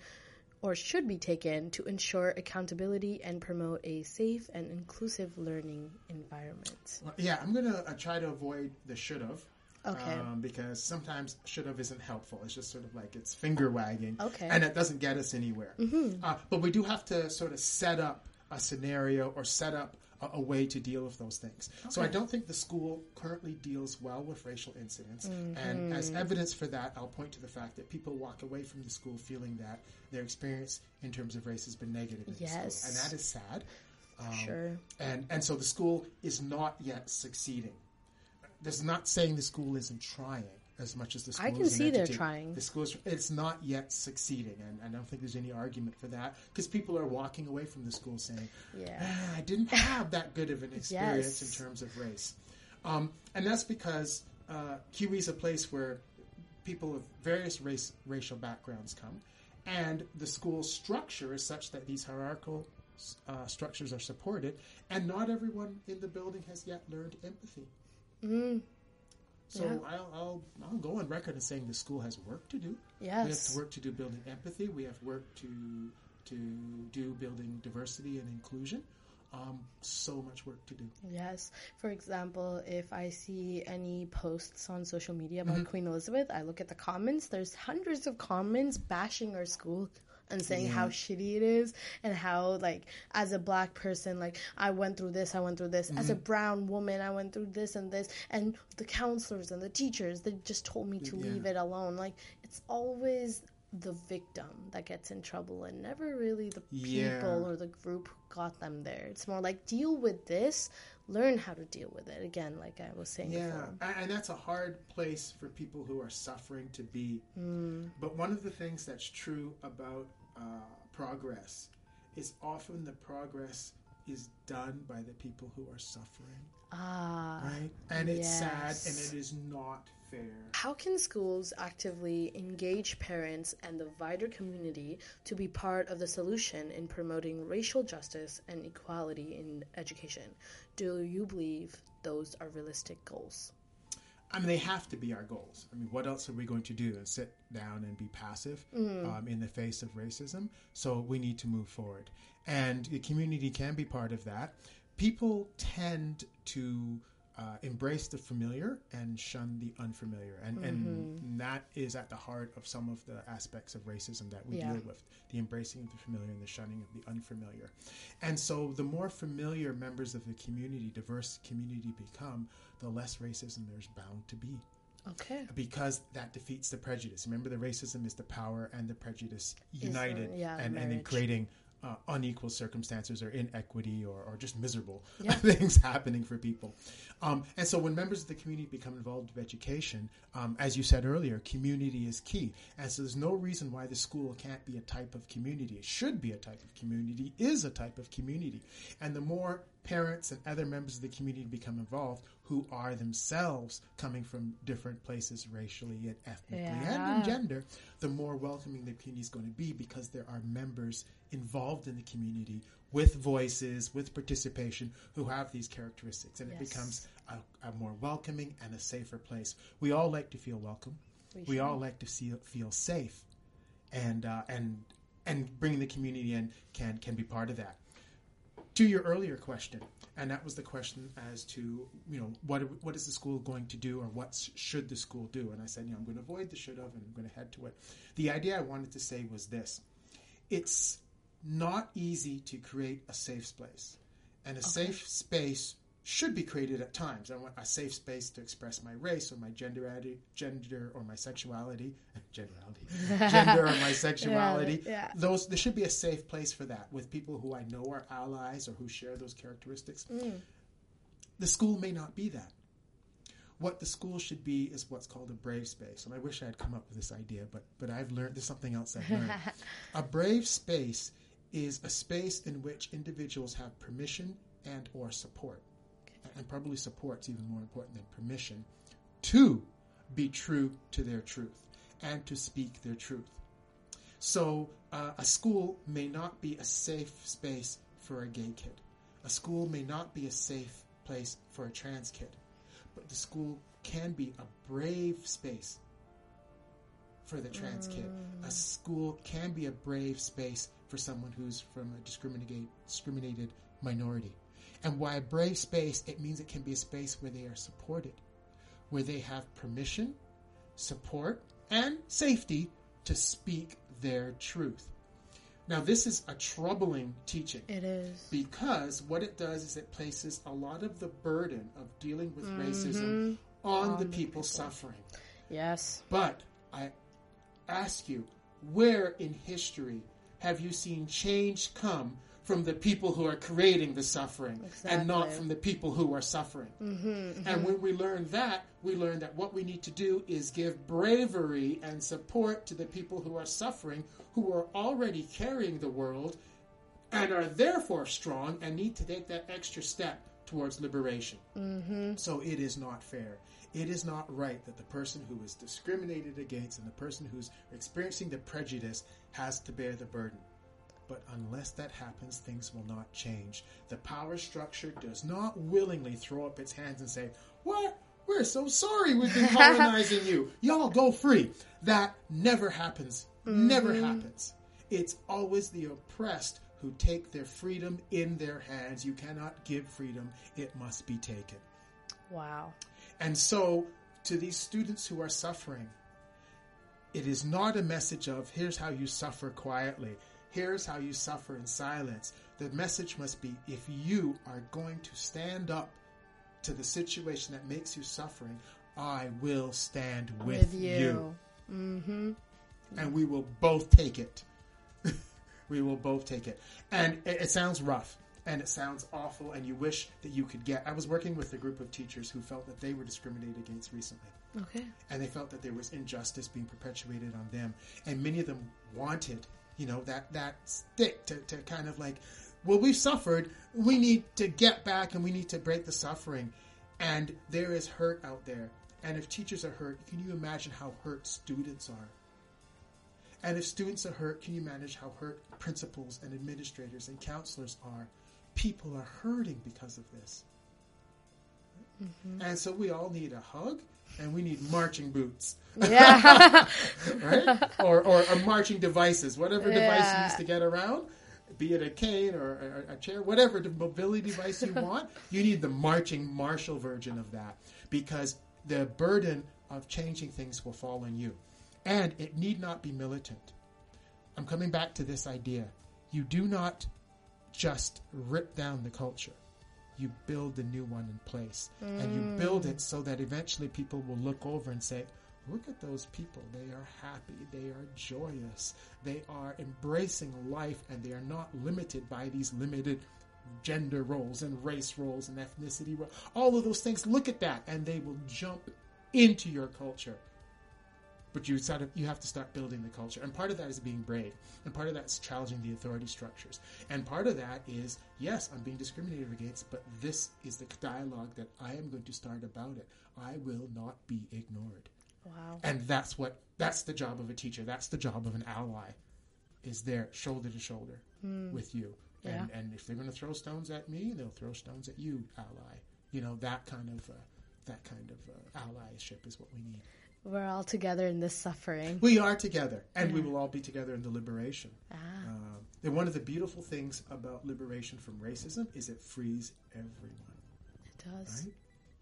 or should be taken to ensure accountability and promote a safe and inclusive learning environment? Yeah, I'm gonna uh, try to avoid the should have. Okay. Um, because sometimes should have isn't helpful. It's just sort of like it's finger wagging. Okay. And it doesn't get us anywhere. Mm-hmm. Uh, but we do have to sort of set up a scenario or set up a, a way to deal with those things. So I don't think the school currently deals well with racial incidents. And as evidence for that, I'll point to the fact that people walk away from the school feeling that their experience in terms of race has been negative in Yes. school. And that is sad. Um, Sure. and and so the school is not yet succeeding. That's not saying the school isn't trying as much as the school. Is. I can see they're trying. The school is it's not yet succeeding, and I don't think there's any argument for that because people are walking away from the school saying, Yeah. "Ah, "I didn't have that good of an experience Yes. in terms of race," um, and that's because uh, QE is a place where people of various race racial backgrounds come, and the school structure is such that these hierarchical uh, structures are supported, and not everyone in the building has yet learned empathy. Mm, So Yeah. I'll, I'll I'll go on record as saying the school has work to do. Yes, We have work to do building empathy. We have work to to do building diversity and inclusion. Um, so much work to do. Yes. For example, if I see any posts on social media about Mm-hmm. Queen Elizabeth, I look at the comments. There's hundreds of comments bashing our school and saying how shitty it is and how like as a black person like I went through this, I went through this. As a Mm-hmm. brown woman, I went through this and this and the counselors and the teachers they just told me to Yeah. leave it alone. Like it's always the victim that gets in trouble and never really the people Yeah. or the group who got them there. It's more like deal with this, learn how to deal with it. Again, like I was saying Yeah, before. and, and that's a hard place for people who are suffering to be. Mm. But one of the things that's true about uh, progress is often the progress is done by the people who are suffering, Ah. right? And it's sad and it is not fair. How can schools actively engage parents and the wider community to be part of the solution in promoting racial justice and equality in education? Do you believe those are realistic goals? I mean, they have to be our goals. I mean, what else are we going to do? Sit down and be passive um, in the face of racism? So we need to move forward. And the community can be part of that. People tend to uh, embrace the familiar and shun the unfamiliar. And, and that is at the heart of some of the aspects of racism that we Yeah. deal with the embracing of the familiar and the shunning of the unfamiliar. And so the more familiar members of the community, diverse community become, the less racism there's bound to be Okay. because that defeats the prejudice. Remember, the racism is the power and the prejudice united, yeah, and, and then marriage. creating uh, unequal circumstances or inequity or, or just miserable Yeah. things happening for people. Um, and so, when members of the community become involved with education, um, as you said earlier, community is key. And so, there's no reason why the school can't be a type of community. It should be a type of community, is a type of community. And the more parents and other members of the community to become involved who are themselves coming from different places racially and ethnically and in gender, the more welcoming the community is going to be because there are members involved in the community with voices, with participation, who have these characteristics. And it becomes a, a more welcoming and a safer place. We all like to feel welcome. We We, all like to see, feel safe. And, uh, and, and bringing the community in can, can be part of that to your earlier question, and that was the question as to you know what what is the school going to do or what should the school do? And I said, you know, I'm going to avoid the should have, and I'm going to head to it. The idea I wanted to say was this: it's not easy to create a safe space, and a safe space should be created at times. I want a safe space to express my race or my gender, gender or my sexuality, genderality, gender or my sexuality. yeah. Those there should be a safe place for that with people who I know are allies or who share those characteristics. Mm. The school may not be that. What the school should be is what's called a brave space. And I wish I had come up with this idea, but but I've learned there's something else I've learned. a brave space is a space in which individuals have permission and or support. And probably support's even more important than permission to be true to their truth and to speak their truth. So, uh, a school may not be a safe space for a gay kid. A school may not be a safe place for a trans kid. But the school can be a brave space for the trans kid. A school can be a brave space for someone who's from a discriminated, discriminated minority. And why a brave space, it means it can be a space where they are supported, where they have permission, support, and safety to speak their truth. Now, this is a troubling teaching It is. because what it does is it places a lot of the burden of dealing with mm-hmm. racism on, the people suffering. Yes. But I ask you, where in history have you seen change come from the people who are creating the suffering and not from the people who are suffering? And when we learn that, we learn that what we need to do is give bravery and support to the people who are suffering, who are already carrying the world and are therefore strong and need to take that extra step towards liberation. Mm-hmm. So it is not fair. It is not right that the person who is discriminated against and the person who's experiencing the prejudice has to bear the burden. But unless that happens, things will not change. The power structure does not willingly throw up its hands and say, What? We're so sorry we've been colonizing you. Y'all go free. That never happens. Never mm-hmm. happens. It's always the oppressed who take their freedom in their hands. You cannot give freedom, it must be taken. Wow. And so, to these students who are suffering, it is not a message of here's how you suffer quietly, here's how you suffer in silence. The message must be if you are going to stand up to the situation that makes you suffering, I will stand with, With you. Mm-hmm. and we will both take it. we will both take it. And it, it sounds rough and it sounds awful, and you wish that you could get. I was working with a group of teachers who felt that they were discriminated against recently. Okay. And they felt that there was injustice being perpetuated on them. And many of them wanted, you know, that, that stick to, to kind of like, well, we've suffered. We need to get back and we need to break the suffering. And there is hurt out there. And if teachers are hurt, can you imagine how hurt students are? And if students are hurt, can you manage how hurt principals and administrators and counselors are? People are hurting because of this. Mm-hmm. And so we all need a hug and we need marching boots. Yeah. right? or, or, or marching devices, whatever device Yeah. needs to get around, be it a cane or a, a chair, whatever the mobility device you want, you need the marching martial version of that because the burden of changing things will fall on you. And it need not be militant. I'm coming back to this idea. You do not just rip down the culture. You build a new one in place. And you mm. build it so that eventually people will look over and say, Look at those people. They are happy. They are joyous. They are embracing life and they are not limited by these limited gender roles and race roles and ethnicity roles. All of those things. Look at that. And they will jump into your culture but you sort of you have to start building the culture. And part of that is being brave. And part of that is challenging the authority structures. And part of that is yes i'm being discriminated against but this is the dialogue that i am going to start about it. I will not be ignored. Wow. and that's what that's the job of a teacher. That's the job of an ally is there shoulder to shoulder with you. And Yeah. and if they're going to throw stones at me they'll throw stones at you ally. You know that kind of uh, that kind of uh, allyship is what we need We're all together in this suffering. we are together, and we will all be together in the liberation. Ah. Um, and one of the beautiful things about liberation from racism is it frees everyone, It does. right?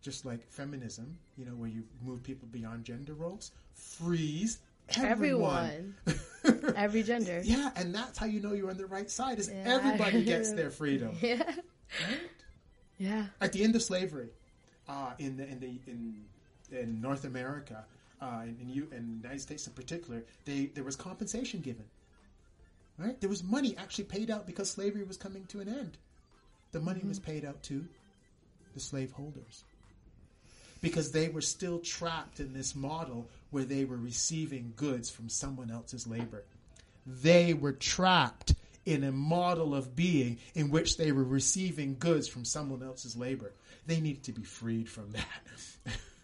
Just like feminism, you know, where you move people beyond gender roles, frees everyone. Everyone. Every gender. yeah, and that's how you know you're on the right side. Is Yeah. everybody gets their freedom. Yeah. Right? Yeah. At the end of slavery, uh, in the in the in in North America, uh, in, in, U, in the United States in particular, they there was compensation given. Right, there was money actually paid out because slavery was coming to an end. The money was paid out to the slaveholders because they were still trapped in this model where they were receiving goods from someone else's labor. They were trapped in a model of being in which they were receiving goods from someone else's labor. They needed to be freed from that.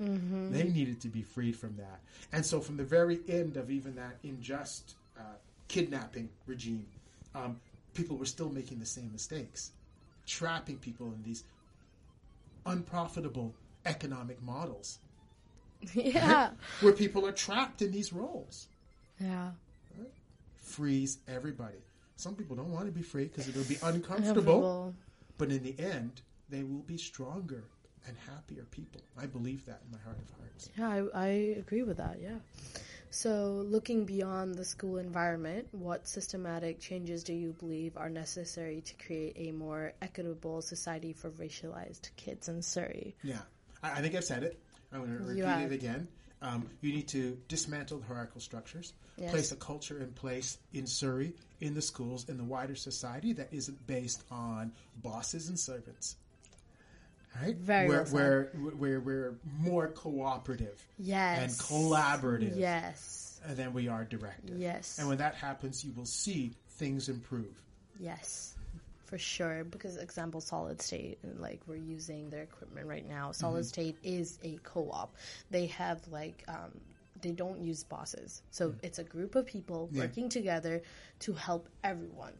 They needed to be freed from that. And so, from the very end of even that unjust uh, kidnapping regime, um, people were still making the same mistakes, trapping people in these unprofitable economic models Yeah. where people are trapped in these roles. Yeah. freeze everybody. Some people don't want to be free because it'll be uncomfortable, Comfortable. but in the end, they will be stronger and happier people. I believe that in my heart of hearts. Yeah, I, I agree with that. Yeah. So, looking beyond the school environment, what systematic changes do you believe are necessary to create a more equitable society for racialized kids in Surrey? Yeah, I, I think I've said it. I'm going to repeat it again. Um, you need to dismantle the hierarchical structures, Yes. place a culture in place in Surrey, in the schools, in the wider society that isn't based on bosses and servants. Right? Very where, well said. where, where we're more cooperative Yes. and collaborative Yes. than we are directive. Yes. And when that happens, you will see things improve. Yes, for sure. Because example, Solid State, and like we're using their equipment right now. Solid Mm-hmm. State is a co-op. They have like um, they don't use bosses, so it's a group of people Mm. Yeah. working together to help everyone.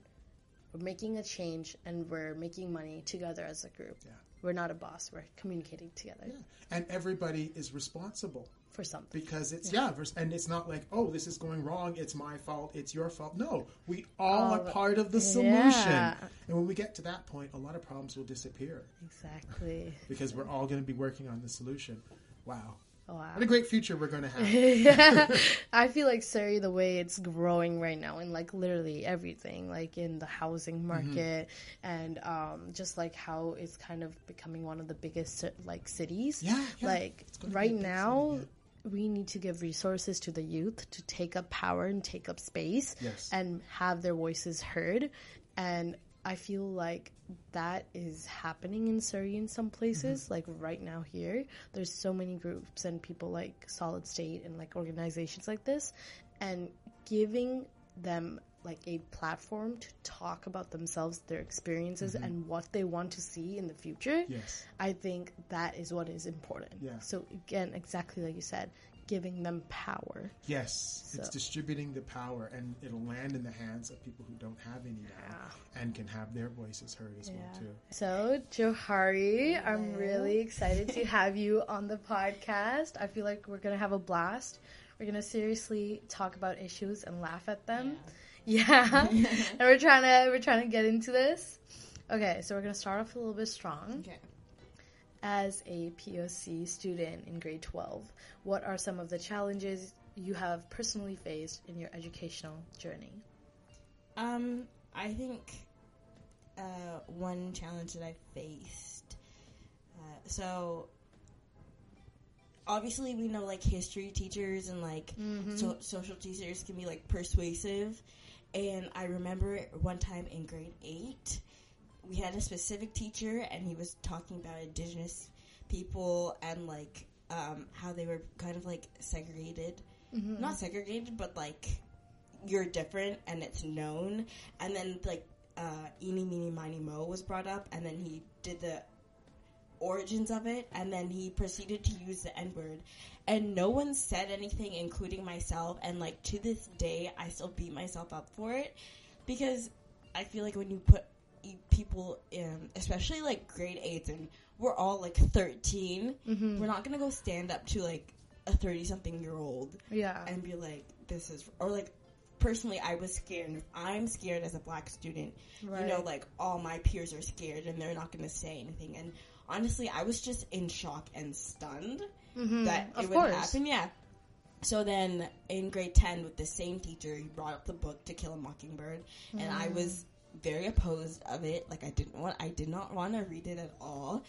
We're making a change, and we're making money together as a group. Yeah. We're not a boss. We're communicating together Yeah. And everybody is responsible. for something. because it's yeah. vers- and it's not like oh this is going wrong it's my fault it's your fault no we all are part of the solution Yeah. and when we get to that point a lot of problems will disappear Exactly. because we're all going to be working on the solution wow What a great future we're going to have I feel like Surrey, the way it's growing right now, in like literally everything, like in the housing market, and um, just like how it's kind of becoming one of the biggest like cities. Yeah, yeah. Like It's gonna be a right now, city, we need to give resources to the youth to take up power and take up space Yes. and have their voices heard. And I feel like that is happening in Surrey in some places. Mm-hmm. Like right now here, there's so many groups and people like Solid State and like organizations like this, and giving them like a platform to talk about themselves, their experiences, Mm-hmm. and what they want to see in the future. Yes. I think that is what is important. Yeah. So again, exactly like you said, giving them power. Yes, it's distributing the power, and it'll land in the hands of people who don't have any now, and can have their voices heard as well too. So, Johari, I'm really excited to have you on the podcast. I feel like we're gonna have a blast. We're gonna seriously talk about issues and laugh at them. Yeah, and we're trying to we're trying to get into this. Okay, so we're gonna start off a little bit strong. Okay. As a POC student in grade 12, what are some of the challenges you have personally faced in your educational journey? Um, I think uh, one challenge that I faced. Uh, so obviously, we know like history teachers and like so- social teachers can be like persuasive. And I remember one time in grade eight, we had a specific teacher, and he was talking about indigenous people and like um, how they were kind of like segregated. Not segregated, but like you're different and it's known. And then like uh, Eeny Meeny Miny Mo was brought up, and then he did the origins of it, and then he proceeded to use the N word, and no one said anything, including myself. And like to this day, I still beat myself up for it because I feel like when you put people in, especially like grade eights, and we're all like 13, mm-hmm. we're not gonna go stand up to like a 30 something year old Yeah. and be like, this is, or like, personally, I was scared. If I'm scared as a black student, you know, like, all my peers are scared and they're not to say anything. And honestly, I was just in shock and stunned mm-hmm. that of it would course. happen. Yeah. So then in grade 10 with the same teacher, he brought up the book To Kill a Mockingbird. And I mm. was very opposed of it. Like, I didn't want, I did not want to read it at all.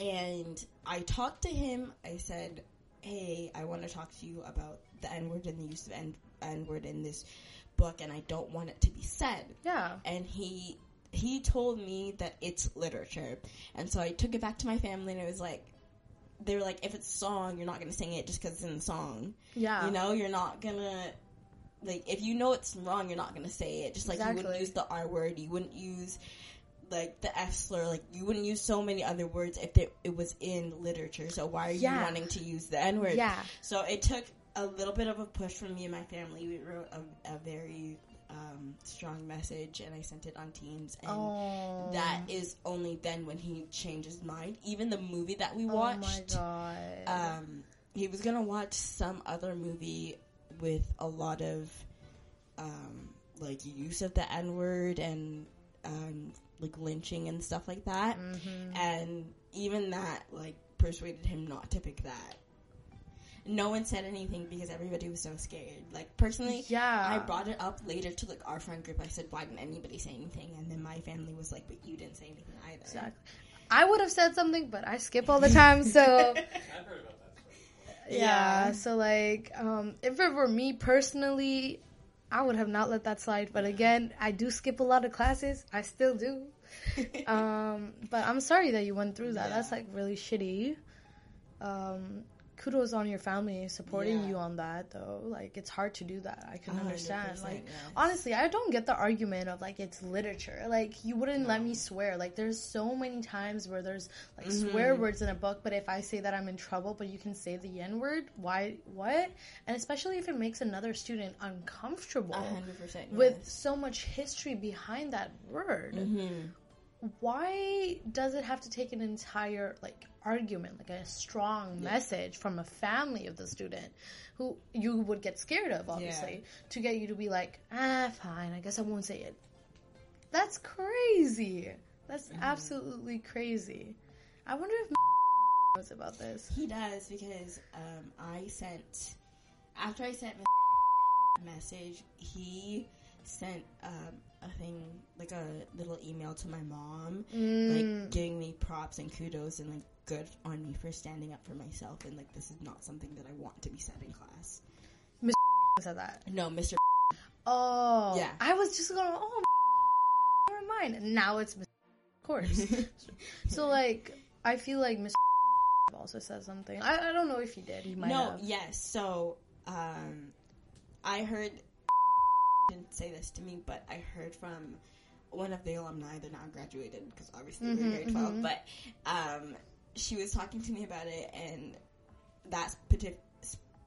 And I talked to him. I said, hey, I want to talk to you about the N word and the use of N N word in this book, and I don't want it to be said. yeah. And he he told me that it's literature, and so I took it back to my family, and it was like. They were like, if it's song, you're not gonna sing it just because it's in the song. Yeah. You know, you're not gonna like if you know it's wrong, you're not gonna say it. Just like you wouldn't use the R word, you wouldn't use like the F slur, like you wouldn't use so many other words if it, it was in literature. So why are Yeah. you wanting to use the N word? Yeah. So it took a little bit of a push from me and my family. We wrote a, a very um, strong message, and I sent it on Teams. And Oh. that is only then when he changed his mind. Even the movie that we Oh my watched, god. um, he was gonna watch some other movie with a lot of um, like use of the N word and um, like lynching and stuff like that. Mm-hmm. And even that like persuaded him not to pick that. No one said anything because everybody was so scared. Like personally, yeah. I brought it up later to like our friend group. I said, "Why didn't anybody say anything?" And then my family was like, "But you didn't say anything either." Exactly. I would have said something, but I skip all the time, so I've heard about that story. Yeah. Yeah. So like, um, if it were me personally, I would have not let that slide. But again, I do skip a lot of classes. I still do. um, but I'm sorry that you went through that. Yeah. That's like really shitty. Um, kudos on your family supporting Yeah. you on that though. Like it's hard to do that. I can understand. Like yes. honestly, I don't get the argument of like it's literature. Like you wouldn't let me swear. Like there's so many times where there's like Mm-hmm. swear words in a book, but if I say that I'm in trouble, but you can say the N word, why what? And especially if it makes another student uncomfortable A hundred percent with so much history behind that word. Mhm. Why does it have to take an entire like argument, like a strong message from a family of the student who you would get scared of, obviously, to get you to be like, ah, fine, I guess I won't say it. That's crazy. That's Mm-hmm. absolutely crazy. I wonder if knows about this. He does because um, I sent after I sent a message, he sent um, a thing like a little email to my mom, Mm. like giving me props and kudos and like good on me for standing up for myself and like this is not something that I want to be said in class. Mr. said that. No, Mr. Oh, Yeah. I was just going. Oh, never mind. Now it's Mr. Of course. so like, I feel like Mr. also said something. I, I don't know if he did. He might no, have. yes. So, um, I heard didn't say this to me, but I heard from one of the alumni. They're now graduated because obviously Mhm, we're grade 12 mhm. But um, she was talking to me about it, and that partic-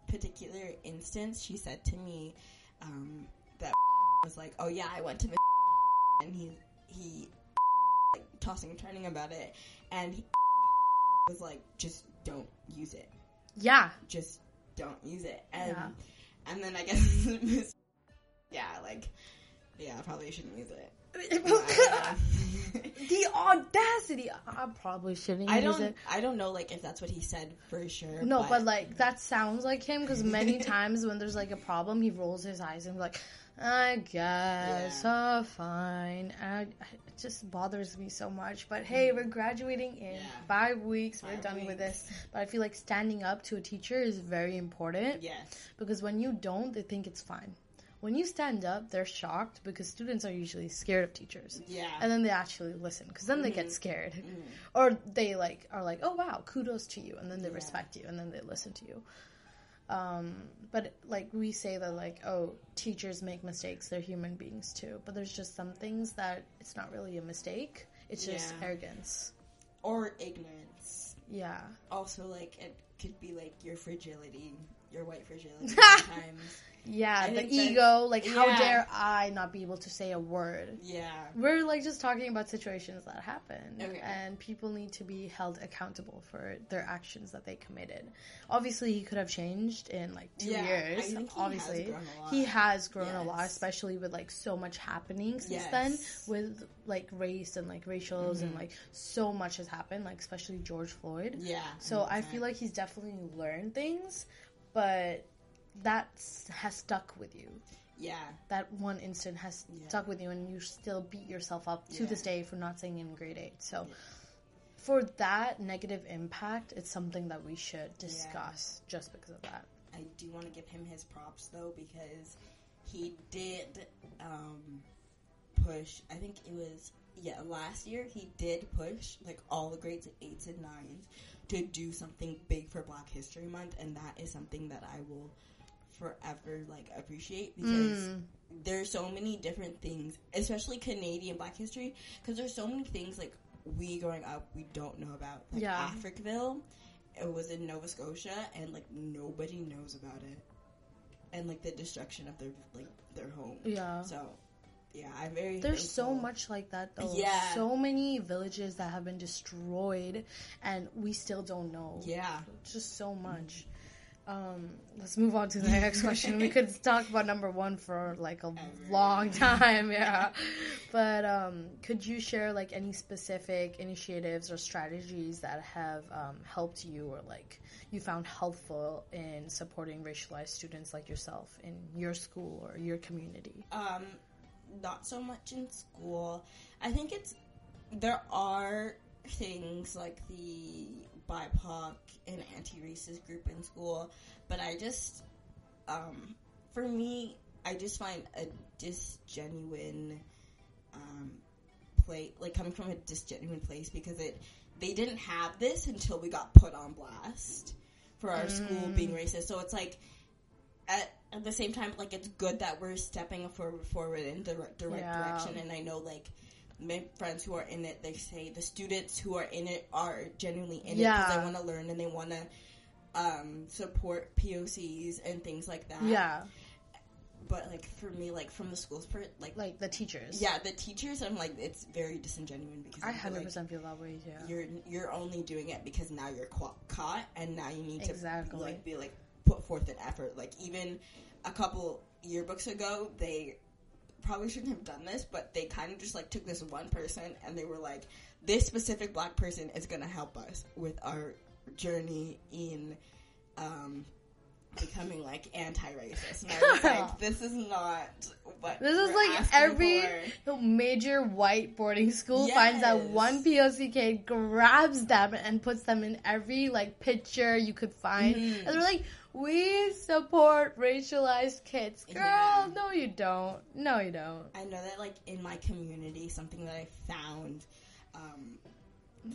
particular instance, she said to me um, that was like, "Oh yeah, I went to," the and he he like tossing and turning about it, and he was like, "Just don't use it." Yeah. just don't use it. And Yeah. and then I guess Miss Yeah, like yeah, I probably shouldn't use it. The audacity! I probably shouldn't I use don't it. I don't know like if that's what he said for sure. No, but, like that sounds like him because many times when there's like a problem, he rolls his eyes and be like, "I guess, Yeah. oh, fine." I, it just bothers me so much. But hey, we're graduating in Yeah. five weeks. we're Five done with this. But I feel like standing up to a teacher is very important yes. because when you don't, they think it's fine. When you stand up, they're shocked because students are usually scared of teachers. Yeah. And then they actually listen because then they get Mhm. scared Mhm. or they like are like oh wow kudos to you and then they Yeah. respect you and then they listen to you um but like we say that like oh teachers make mistakes they're human beings too but there's just some things that it's not really a mistake it's just arrogance Or ignorance. yeah Also like it could be like your fragility, your white fragility sometimes. yeah I the ego like how yeah. dare i not be able to say a word Yeah. we're like just talking about situations that happen Okay. and people need to be held accountable for their actions that they committed obviously he could have changed in like two Yeah, I years he obviously has grown a lot. he has grown a lot especially with like so much happening since then with like race and like racials and Mhm. like so much has happened like especially george floyd Yeah. so i 100%. feel like he's definitely learned things but that has stuck with you Yeah. that one instant has Yeah. stuck with you and you still beat yourself up to Yeah. this day for not saying in grade 8 so Yeah. for that negative impact it's something that we should discuss just because of that I do want to give him his props though because he did um, push. I think it was yeah last year he did push like all the grades eights and nines to do something big for Black History Month, and that is something that I will forever like appreciate because Mm. there's so many different things, especially Canadian Black History, because there's so many things like we growing up we don't know about. Like Yeah. Africville, it was in Nova Scotia, and like nobody knows about it, and like the destruction of their like their home. yeah So, yeah, I'm very. there's so much like that though Yeah. so many villages that have been destroyed and we still don't know Yeah. just so much um, let's move on to the next question. We could talk about number one for like a Ever. long time, yeah. But um, could you share like any specific initiatives or strategies that have um, helped you or like you found helpful in supporting racialized students like yourself in your school or your community? Not so much in school. I think it's there are things like the BIPOC and anti-racist group in school, but I just, um, for me, I just find a disgenuine, um, play like coming from a disgenuine place because it they didn't have this until we got put on blast for our school being racist. So it's like at, at the same time, like it's good that we're stepping forward, forward in the, the right Yeah. direction. And I know like my friends who are in it, they say the students who are in it are genuinely in it because they want to learn and they want to um, support POCs and things like that. Yeah, But like for me, like from the schools, per like like the teachers. yeah, the teachers, I'm like it's very disingenuous because I hundred like percent feel that way too. you're you're only doing it because now you're caught and now you need to Exactly. like be like put forth an effort like even a couple yearbooks ago they probably shouldn't have done this but they kind of just like took this one person and they were like this specific black person is going to help us with our journey in um becoming like anti-racist, and I was like, "This is not what." This is like every for. major white boarding school finds that one POC kid, grabs them, and puts them in every like picture you could find. Mhm. And they're like, "We support racialized kids." Girl, Yeah. no, you don't. No, you don't. I know that, like, in my community, something that I found, um,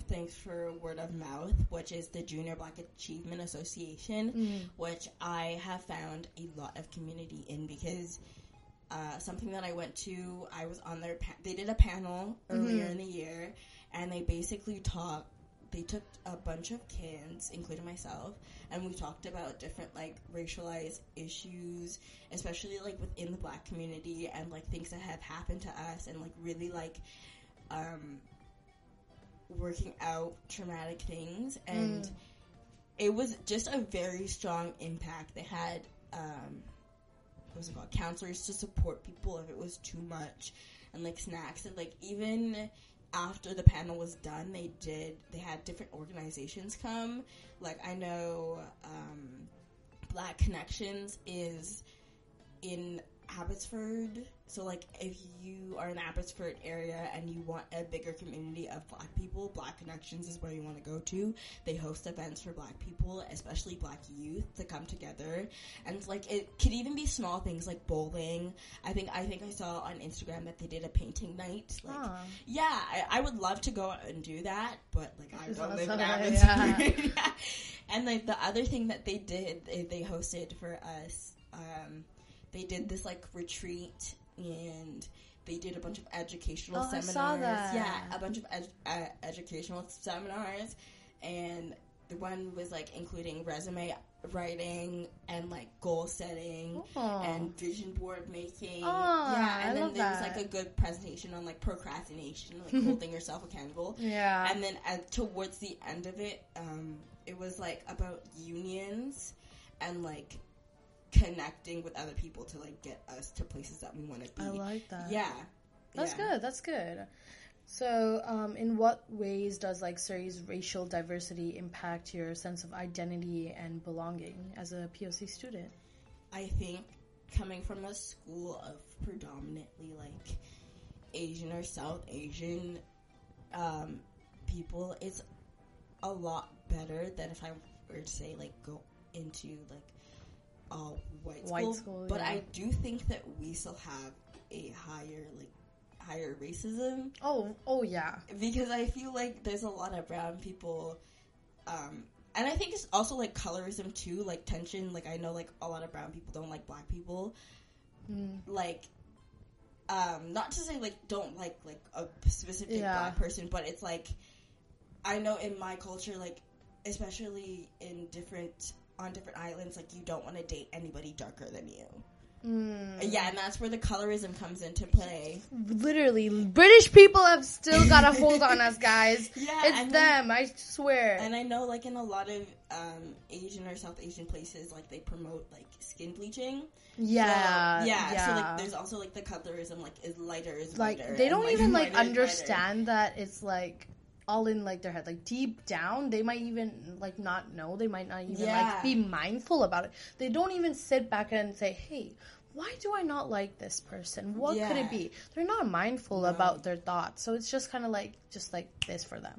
thanks for word of mouth, which is the Junior Black Achievement Association, Mm. which I have found a lot of community in because uh, something that I went to, I was on their, pa- they did a panel earlier Mhm. in the year, and they basically talked. They took a bunch of kids, including myself, and we talked about different like racialized issues, especially like within the black community and like things that have happened to us and like really like um working out traumatic things and Mm. it was just a very strong impact. They had um what was it called? Counselors to support people if it was too much and like snacks and like even after the panel was done they did they had different organizations come. Like i know um, black connections is in abbotsford so like if you are in abbotsford area and you want a bigger community of black people black connections is where you want to go to they host events for black people especially black youth to come together and like it could even be small things like bowling i think i think i saw on instagram that they did a painting night like yeah, I, I would love to go out and do that, but like I don't live in Abbotsford. Yeah. And like the other thing that they did, they, they hosted for us. Um, they did this like retreat, and they did a bunch of educational Oh, I seminars. saw that. Yeah, a bunch of ed- uh, educational seminars, and the one was like including resume writing and like goal setting Aw. and vision board making. Aw, yeah, and I then there was like a good presentation on like procrastination, like holding yourself accountable. yeah. And then towards the end of it, um, it was like about unions and like connecting with other people to like get us to places that we want to be. I like that. yeah, That's yeah. good. That's good. So, um, in what ways does like Surrey's racial diversity impact your sense of identity and belonging as a POC student? I think coming from a school of predominantly like Asian or South Asian um, people, it's a lot better than if I were to say like go into like all white school. White school, but yeah. I do think that we still have a higher like higher racism Oh, oh yeah. because I feel like there's a lot of brown people, um, and I think it's also like colorism too, like tension. Like I know like a lot of brown people don't like black people, Mm. like. Um, not to say like don't like like a specific Yeah. black person, but it's like I know in my culture, like especially in different on different islands, like you don't want to date anybody darker than you. Mm. Yeah, and that's where the colorism comes into play. Literally, British people have still got a hold on us, guys. Yeah, It's and then- them, I swear. And I know, like in a lot of um, Asian or South Asian places, like they promote like skin bleaching. yeah, so, yeah, yeah. So like, there's also like the colorism, like is lighter is like lighter. they don't even like lighter. understand that it's like all in like their head like deep down they might even like not know they might not even Yeah. like be mindful about it they don't even sit back and say hey why do i not like this person what could it be they're not mindful No. about their thoughts so it's just kind of like just like this for them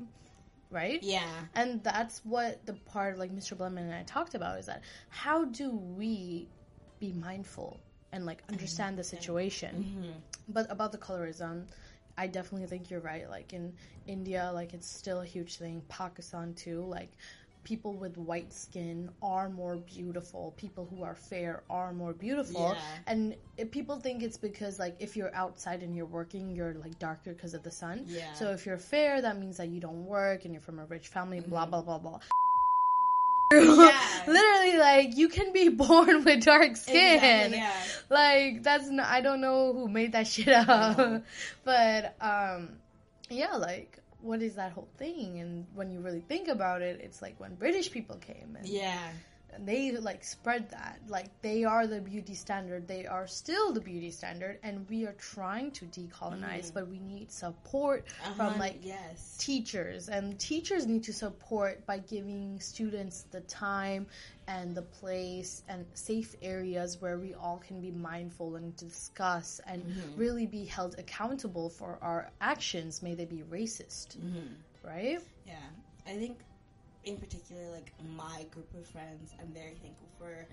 right Yeah, and that's what the part like Mr. Blenman and I talked about is that how do we be mindful and like understand the situation? Mm-hmm. But about the colorism, I definitely think you're right. Like in India, like it's still a huge thing. Pakistan too, like people with white skin are more beautiful. People who are fair are more beautiful. Yeah. And people think it's because like if you're outside and you're working, you're like darker because of the sun. Yeah. So if you're fair, that means that you don't work and you're from a rich family. Blah Mm-hmm. blah blah blah. Yeah. Literally, like you can be born with dark skin. Exactly, yeah. Like that's not, I don't know who made that shit up, but um, yeah, like what is that whole thing? And when you really think about it, it's like when British people came and yeah, they like spread that. Like they are the beauty standard. They are still the beauty standard and we are trying to decolonize mm-hmm. but we need support from Uh-huh, like yes. teachers. And teachers need to support by giving students the time and the place and safe areas where we all can be mindful and discuss and mm-hmm. really be held accountable for our actions may they be racist. Mm-hmm. Right? Yeah, I think in particular, like my group of friends, I'm very thankful for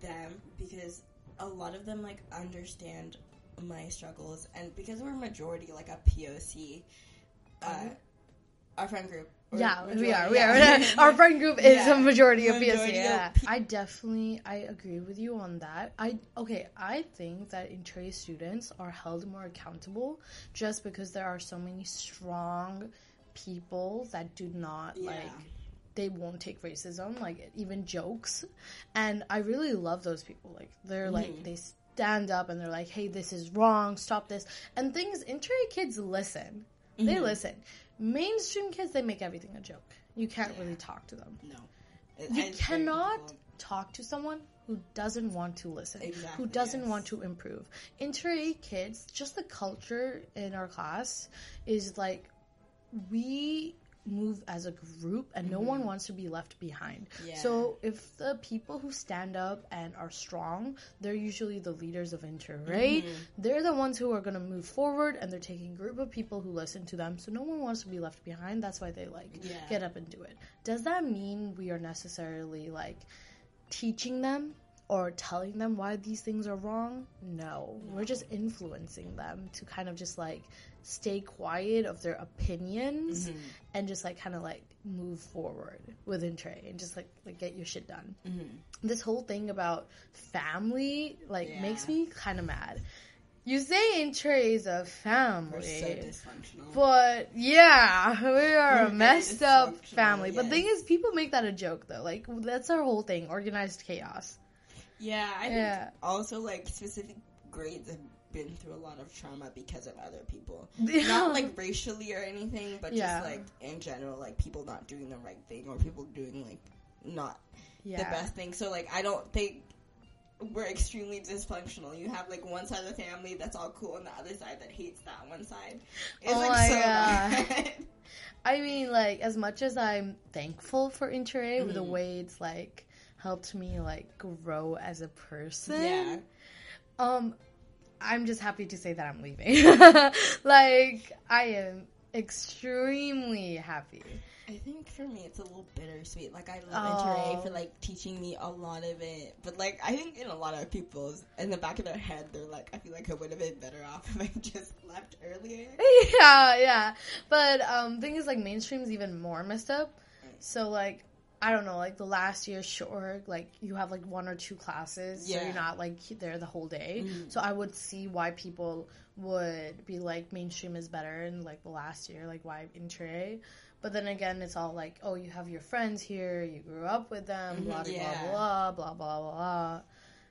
them because a lot of them like understand my struggles, and because we're majority like a POC, uh, our friend group. Yeah, we are. We yeah. are. Our friend group is Yeah. a majority of Majority of Yeah, P- I definitely I agree with you on that. I okay. I think that Intre students are held more accountable just because there are so many strong people that do not Yeah. like they won't take racism, like even jokes. And I really love those people. Like they're like Mm-hmm. they stand up and they're like, "Hey, this is wrong. Stop this." And things Intre kids listen. Mm-hmm. They listen. Mainstream kids, they make everything a joke. You can't really talk to them. No, You very cannot talk to someone who doesn't want to listen, who doesn't yes. want to improve. Inter kids, just the culture in our class is like we move as a group and no one wants to be left behind. Mm-hmm. Yeah. So if the people who stand up and are strong, they're usually the leaders of Inter, right? Mm-hmm. They're the ones who are going to move forward and they're taking a group of people who listen to them. So no one wants to be left behind. That's why they like Yeah. get up and do it. Does that mean we are necessarily like teaching them or telling them why these things are wrong? No. We're just influencing them to kind of just like stay quiet of their opinions Mm-hmm. and just like kind of like move forward within Trey and just like, like get your shit done. Mm-hmm. This whole thing about family like Yeah. makes me kind of mad. You say in Trey is a family. so dysfunctional. But yeah, we are We're a messed up family. But yes. thing is, people make that a joke though. Like that's our whole thing: organized chaos. Yeah, I think also like specific grades have been through a lot of trauma because of other people. Yeah. Not like racially or anything, but Yeah. just like in general, like people not doing the right thing or people doing like not Yeah. the best thing. So like I don't think we're extremely dysfunctional. You have like one side of the family that's all cool and the other side that hates that one side. It's Oh like my so God. bad. I mean, like as much as I'm thankful for Inter with the mm-hmm. way it's like helped me like grow as a person. yeah. Um, I'm just happy to say that I'm leaving. like I am extremely happy. I think for me it's a little bittersweet. Like I love Oh. for like teaching me a lot of it, but like I think in a lot of people's in the back of their head they're like, I feel like I would have been better off if I just left earlier. yeah, yeah. But um thing is like mainstream's even more messed up. So like I don't know, like the last year sure, like you have like one or two classes, so you're not like there the whole day. Mhm. So I would see why people would be like mainstream is better in like the last year, like why intre. But then again, it's all like, oh, you have your friends here, you grew up with them, blah Mhm, blah blah blah blah blah blah.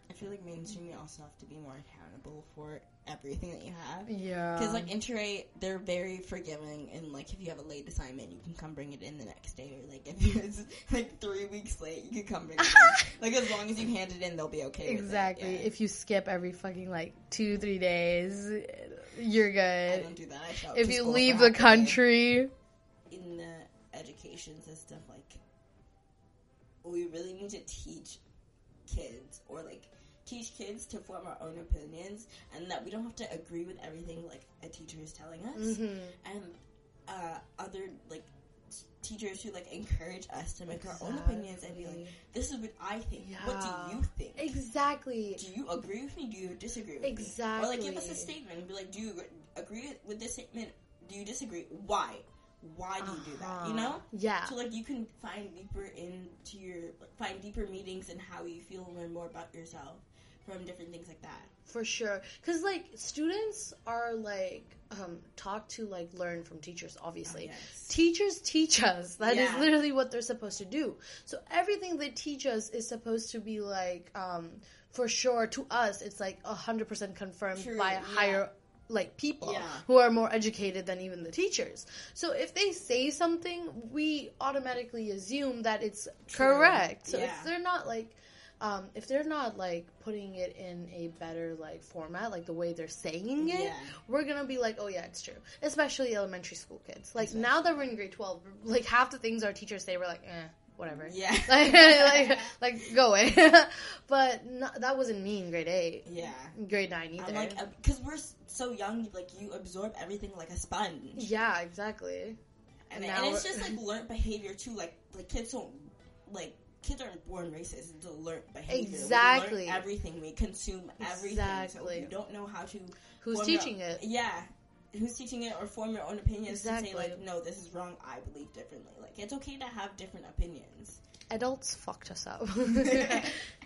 I feel like mainstream you also have to be more accountable for everything that you have. Yeah, Because like Inter they're very forgiving, and like if you have a late assignment, you can come bring it in the next day, or like if it's like three weeks late, you can come bring it in. like as long as you hand it in, they'll be okay. exactly. yeah. If you skip every fucking like two three days, you're good. I don't do that. I if you leave the country, in the education system, like we really need to teach kids or like teach kids to form our own opinions and that we don't have to agree with everything like a teacher is telling us. Mm-hmm. and uh, other like teachers who like encourage us to make our own opinions and be like this is what i think. What do you think? Exactly. do you agree with me? Do you disagree with me? Or Exactly. like give us a statement and be like do you agree with this statement? Do you disagree? Why? Why do you do that? You Uh-huh. know Yeah. so like you can find deeper into your like, find deeper meanings and how you feel and learn more about yourself from different things like that. For sure. Because, like, students are, like, um, taught to, like, learn from teachers, obviously. Oh, yes. Teachers teach us. That is Yeah. literally what they're supposed to do. So, everything they teach us is supposed to be, like, um, for sure, to us, it's, like, 100% confirmed True, by yeah. higher like people Yeah. who are more educated than even the teachers. So if they say something, we automatically assume that it's correct. So Yeah. if they're not like um, if they're not like putting it in a better like format, like the way they're saying it, Yeah. we're gonna be like, oh yeah, it's true. Especially elementary school kids. Like now that we're in grade twelve, like half the things our teachers say, we're like, eh, whatever. Yeah. like, like, like, go away. but no, that wasn't me in grade eight, Yeah. grade nine either. I'm like, because we're so young, like you absorb everything like a sponge, yeah, exactly. and, now and it's just like learned behavior too. Like like kids don't like kids aren't born racist. It's a learned behavior. We Exactly. learn everything. We consume everything. Exactly. if you don't know how to. Who's form your- teaching it? Yeah. Who's teaching it or form your own opinions to say like, no, this is wrong. I believe differently. Like it's okay to have different opinions. Adults fucked us up.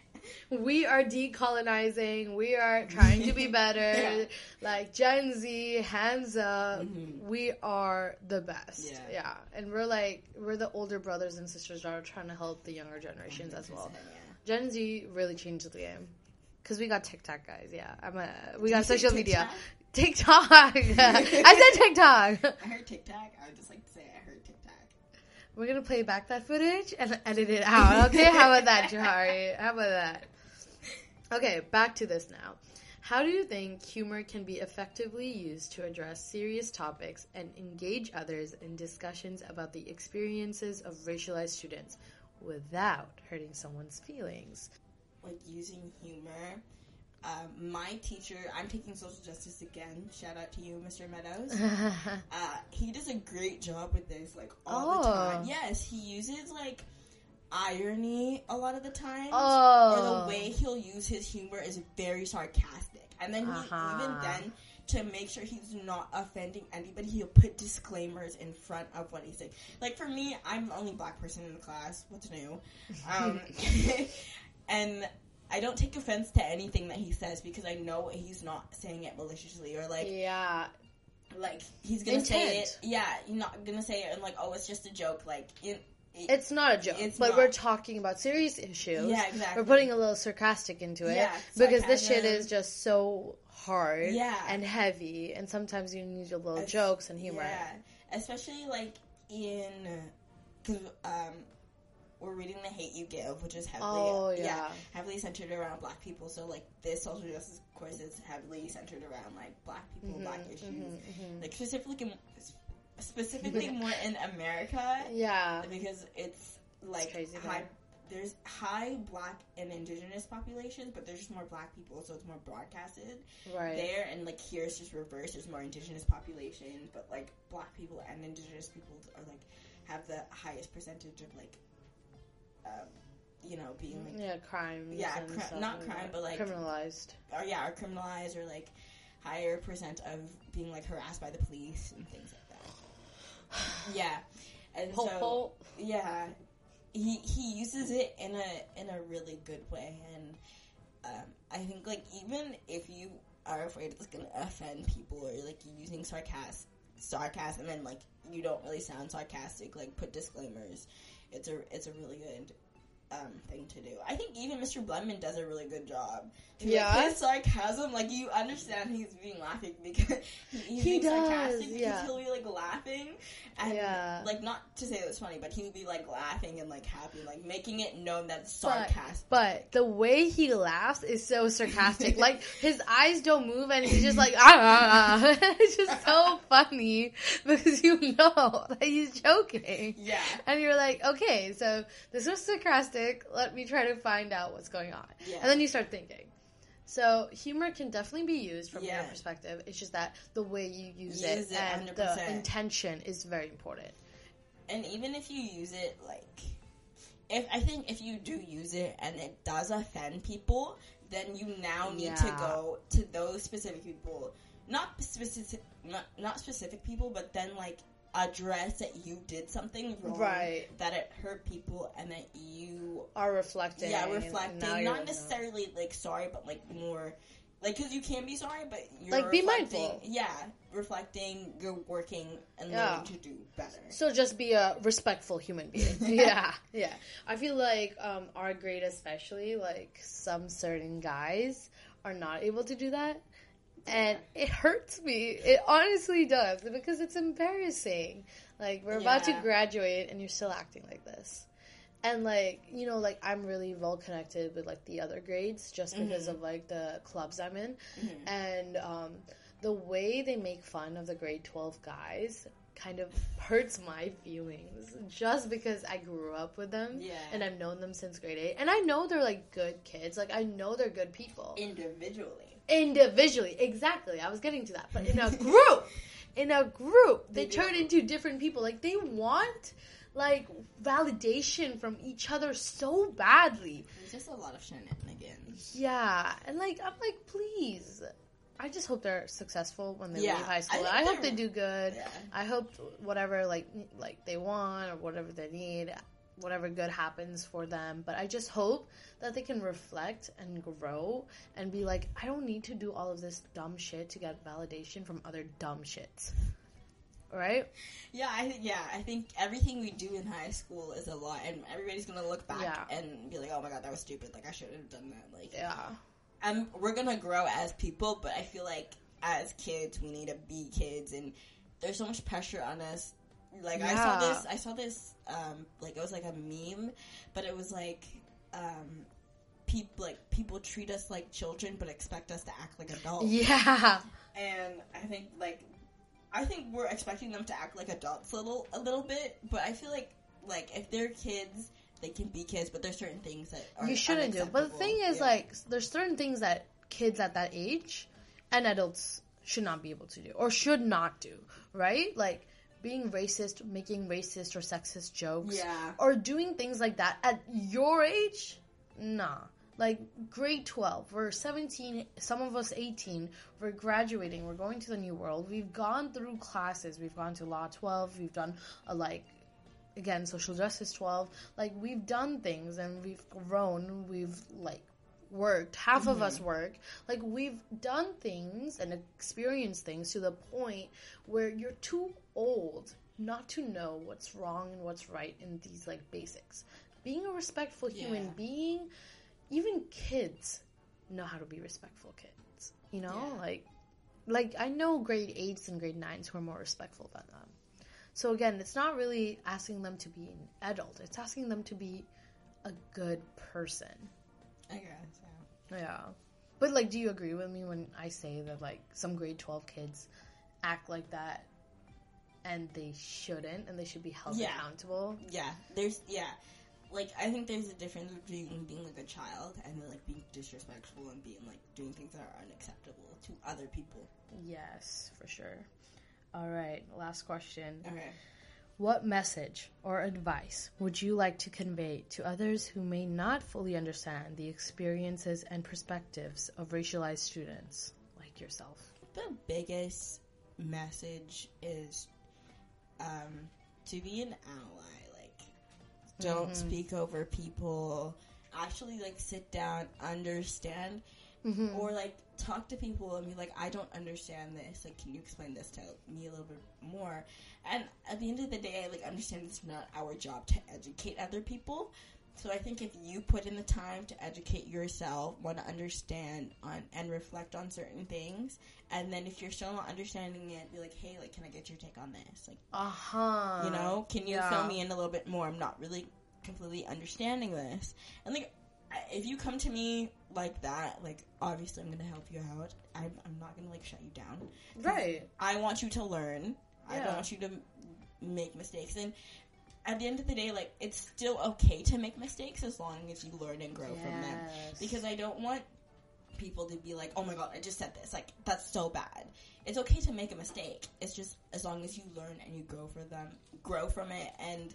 we are decolonizing. We are trying to be better. Yeah. Like Gen Z, hands up. Mhm. We are the best. Yeah. yeah. And we're like, we're the older brothers and sisters that are trying to help the younger generations as well. Yeah. Gen Z really changed the game. Cause we got TikTok, guys. Yeah, I'm a. We got social media. TikTok? TikTok. I said TikTok. I heard TikTok. I would just like to say I heard TikTok. We're gonna play back that footage and edit it out. Okay, how about that, Johari? How about that? Okay, back to this now. How do you think humor can be effectively used to address serious topics and engage others in discussions about the experiences of racialized students without hurting someone's feelings? like using humor. Um, my teacher, I'm taking social justice again. Shout out to you, Mr. Meadows. Uh, he does a great job with this, like all the Oh. time. Yes, he uses like irony a lot of the time, oh, or the way he'll use his humor is very sarcastic. And then he, Uh-huh. even then, to make sure he's not offending anybody, he'll put disclaimers in front of what he's saying. Like for me, I'm the only black person in the class. What's new? Um, and I don't take offense to anything that he says because I know he's not saying it maliciously or like yeah, like he's gonna say it. Yeah, you're not gonna say it and like oh it's just a joke. Like it, it, it's not a joke, It's but not. we're talking about serious issues. yeah exactly. We're putting a little sarcastic into it Yeah, because this shit is just so hard Yeah. and heavy, and sometimes you need your little Es- jokes and humor. Yeah, especially like in because Hate You Give, which is heavily Oh, yeah. heavily centered around Black people. So like this social justice course is heavily centered around like Black people, Mhm, Black issues, mhm, mhm. like specifically specifically more in America Yeah, because it's like crazy high. there. There's high black and indigenous populations, but there's just more black people, so it's more broadcasted right. there and like here it's just reversed there's more indigenous population but like black people and indigenous people are like have the highest percentage of like um you know being like yeah, crime, Yeah, cri- not crime, but, like- criminalized. or yeah are criminalized or like higher percent of being like harassed by the police and things like that. Yeah. And Ho, so ho. yeah. He he uses it in a in a really good way. And um, i think like even if you are afraid it's gonna offend people or like you're using sarcasm sarcasm and like you don't really sound sarcastic like put disclaimers it's a it's a really good um, thing to do. I think even Mr. Blenman does a really good job. To, like, Yeah? his sarcasm, like you understand he's being laughing because he's He does, sarcastic because yeah. he'll be like laughing and Yeah. like not to say it was funny, but he'll be like laughing and like happy, like making it known that it's But- sarcastic. But the way he laughs is so sarcastic. like his eyes don't move, and he's just like ah. it's just so funny because you know that he's joking, yeah, and you're like, okay, so this was sarcastic. Let me try to find out what's going on, yeah, and then you start thinking. So humor can definitely be used from your Yeah. perspective. It's just that the way you use, Use it, it and 100%. the intention is very important. and even if you use it like if I think if you do use it and it does offend people, then you now need to go to those specific people, not specific, not, not specific people, but then like address that you did something wrong, Right. That it hurt people, and that you Are reflecting, yeah reflecting, not necessarily like sorry, but like more. Like, because you can be sorry, but you're Like, be reflecting- mindful. Yeah, reflecting, you're working and Yeah. learning to do better. So just be a respectful human being. yeah, yeah. I feel like um, our grade, especially, like some certain guys are not able to do that and it hurts me. It honestly does because it's embarrassing. Like we're about to graduate and you're still acting like this. And like, you know, like I'm really well connected with like the other grades just because of like the clubs I'm in. And um the way they make fun of the grade 12 guys kind of hurts my feelings just because I grew up with them Yeah. and I've known them since grade 8 and I know they're like good kids like I know they're good people Individually. Individually. Exactly. I was getting to that. But in a group in a group they, They turn into different people. Like they want like validation from each other so badly. There's just a lot of shenanigans. yeah. And like i'm like please. I just hope they're successful when they Yeah, leave high school. Think i, hope they do good. Yeah. i hope whatever like like they want or whatever they need whatever good happens for them but i just hope that they can reflect and grow and be like i don't need to do all of this dumb shit to get validation from other dumb shits right Yeah, I think yeah, I think everything we do in high school is a lot, and everybody's gonna look back Yeah. and be like, "Oh my god, that was stupid! Like I shouldn't have done that." Like, yeah um, we're gonna grow as people, but I feel like as kids, we need to be kids, and there's so much pressure on us. Like I saw this, I saw this, um, like it was like a meme, but it was like, um, people like people treat us like children, but expect us to act like adults. yeah and I think like I think we're expecting them to act like adults a little a little bit, but I feel like like if they're kids, they can be kids, but there's certain things that are you shouldn't do but the thing is Yeah. like there's certain things that kids at that age and adults should not be able to do or should not do right like being racist making racist or sexist jokes Yeah. or doing things like that at your age? Nah. Like grade 12 we're 17 some of us 18 we're graduating we're going to the new world. We've gone through classes. We've gone to law 12 we've done a like again social justice 12 like we've done things and we've grown. We've like worked half of us mm-hmm. work like we've done things and experienced things to the point where you're too old not to know what's wrong and what's right in these like basics being a respectful human Yeah. being even kids know how to be respectful kids you know Yeah. like like i know grade 8s and grade 9s who are more respectful than them so again, it's not really asking them to be an adult. It's asking them to be a good person. I guess. Yeah. Yeah. But like do you agree with me when I say that like some grade 12 kids act like that and they shouldn't and they should be held Yeah. accountable? Yeah, there's yeah, like I think there's a difference between being like a child and then like being disrespectful and being like doing things that are unacceptable to other people. Yes, for sure. All right, last question. Okay. What message or advice would you like to convey to others who may not fully understand the experiences and perspectives of racialized students like yourself? The biggest message is um, to be an ally. Like, don't speak over people. Actually, like, sit down, understand, or like talk to people and be like, I don't understand this. Like, can you explain this to me a little bit more? And at the end of the day, I like understand it's not our job to educate other people. So I think if you put in the time to educate yourself, want to understand on and reflect on certain things, and then if you're still not understanding it, be like, hey, like, can I get your take on this? Like, Uh huh. you know, can you yeah. fill me in a little bit more? I'm not really completely understanding this. And like, if you come to me like that, like, obviously I'm gonna help you out. I'm, I'm not gonna like shut you down. Right. I want you to learn. I don't want you to m- make mistakes. And at the end of the day, like, it's still okay to make mistakes as long as you learn and grow from them. Because I don't want people to be like, oh my god, I just said this. Like, that's so bad. It's okay to make a mistake. It's just as long as you learn and you grow for them, grow from it, and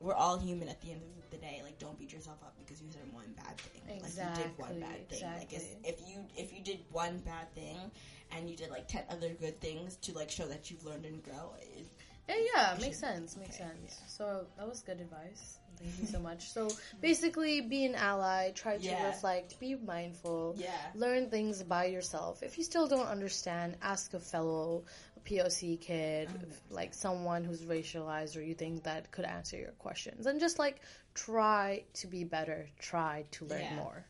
we're all human at the end of the day. Like, don't beat yourself up because you said one bad thing. Exactly, Like, you did one bad thing. Like, if you if you did one bad thing and you did like ten other good things to like show that you've learned and grow, it, Yeah, yeah, You makes should- sense. Makes okay, sense. yeah. So that was good advice. Thank you so much. So basically, be an ally. Try to Yeah. reflect. Be mindful. yeah, Learn things by yourself. If you still don't understand, ask a fellow POC kid, oh, like someone who's racialized or you think that could answer your questions. And just like try to be better. Try to learn Yeah. more.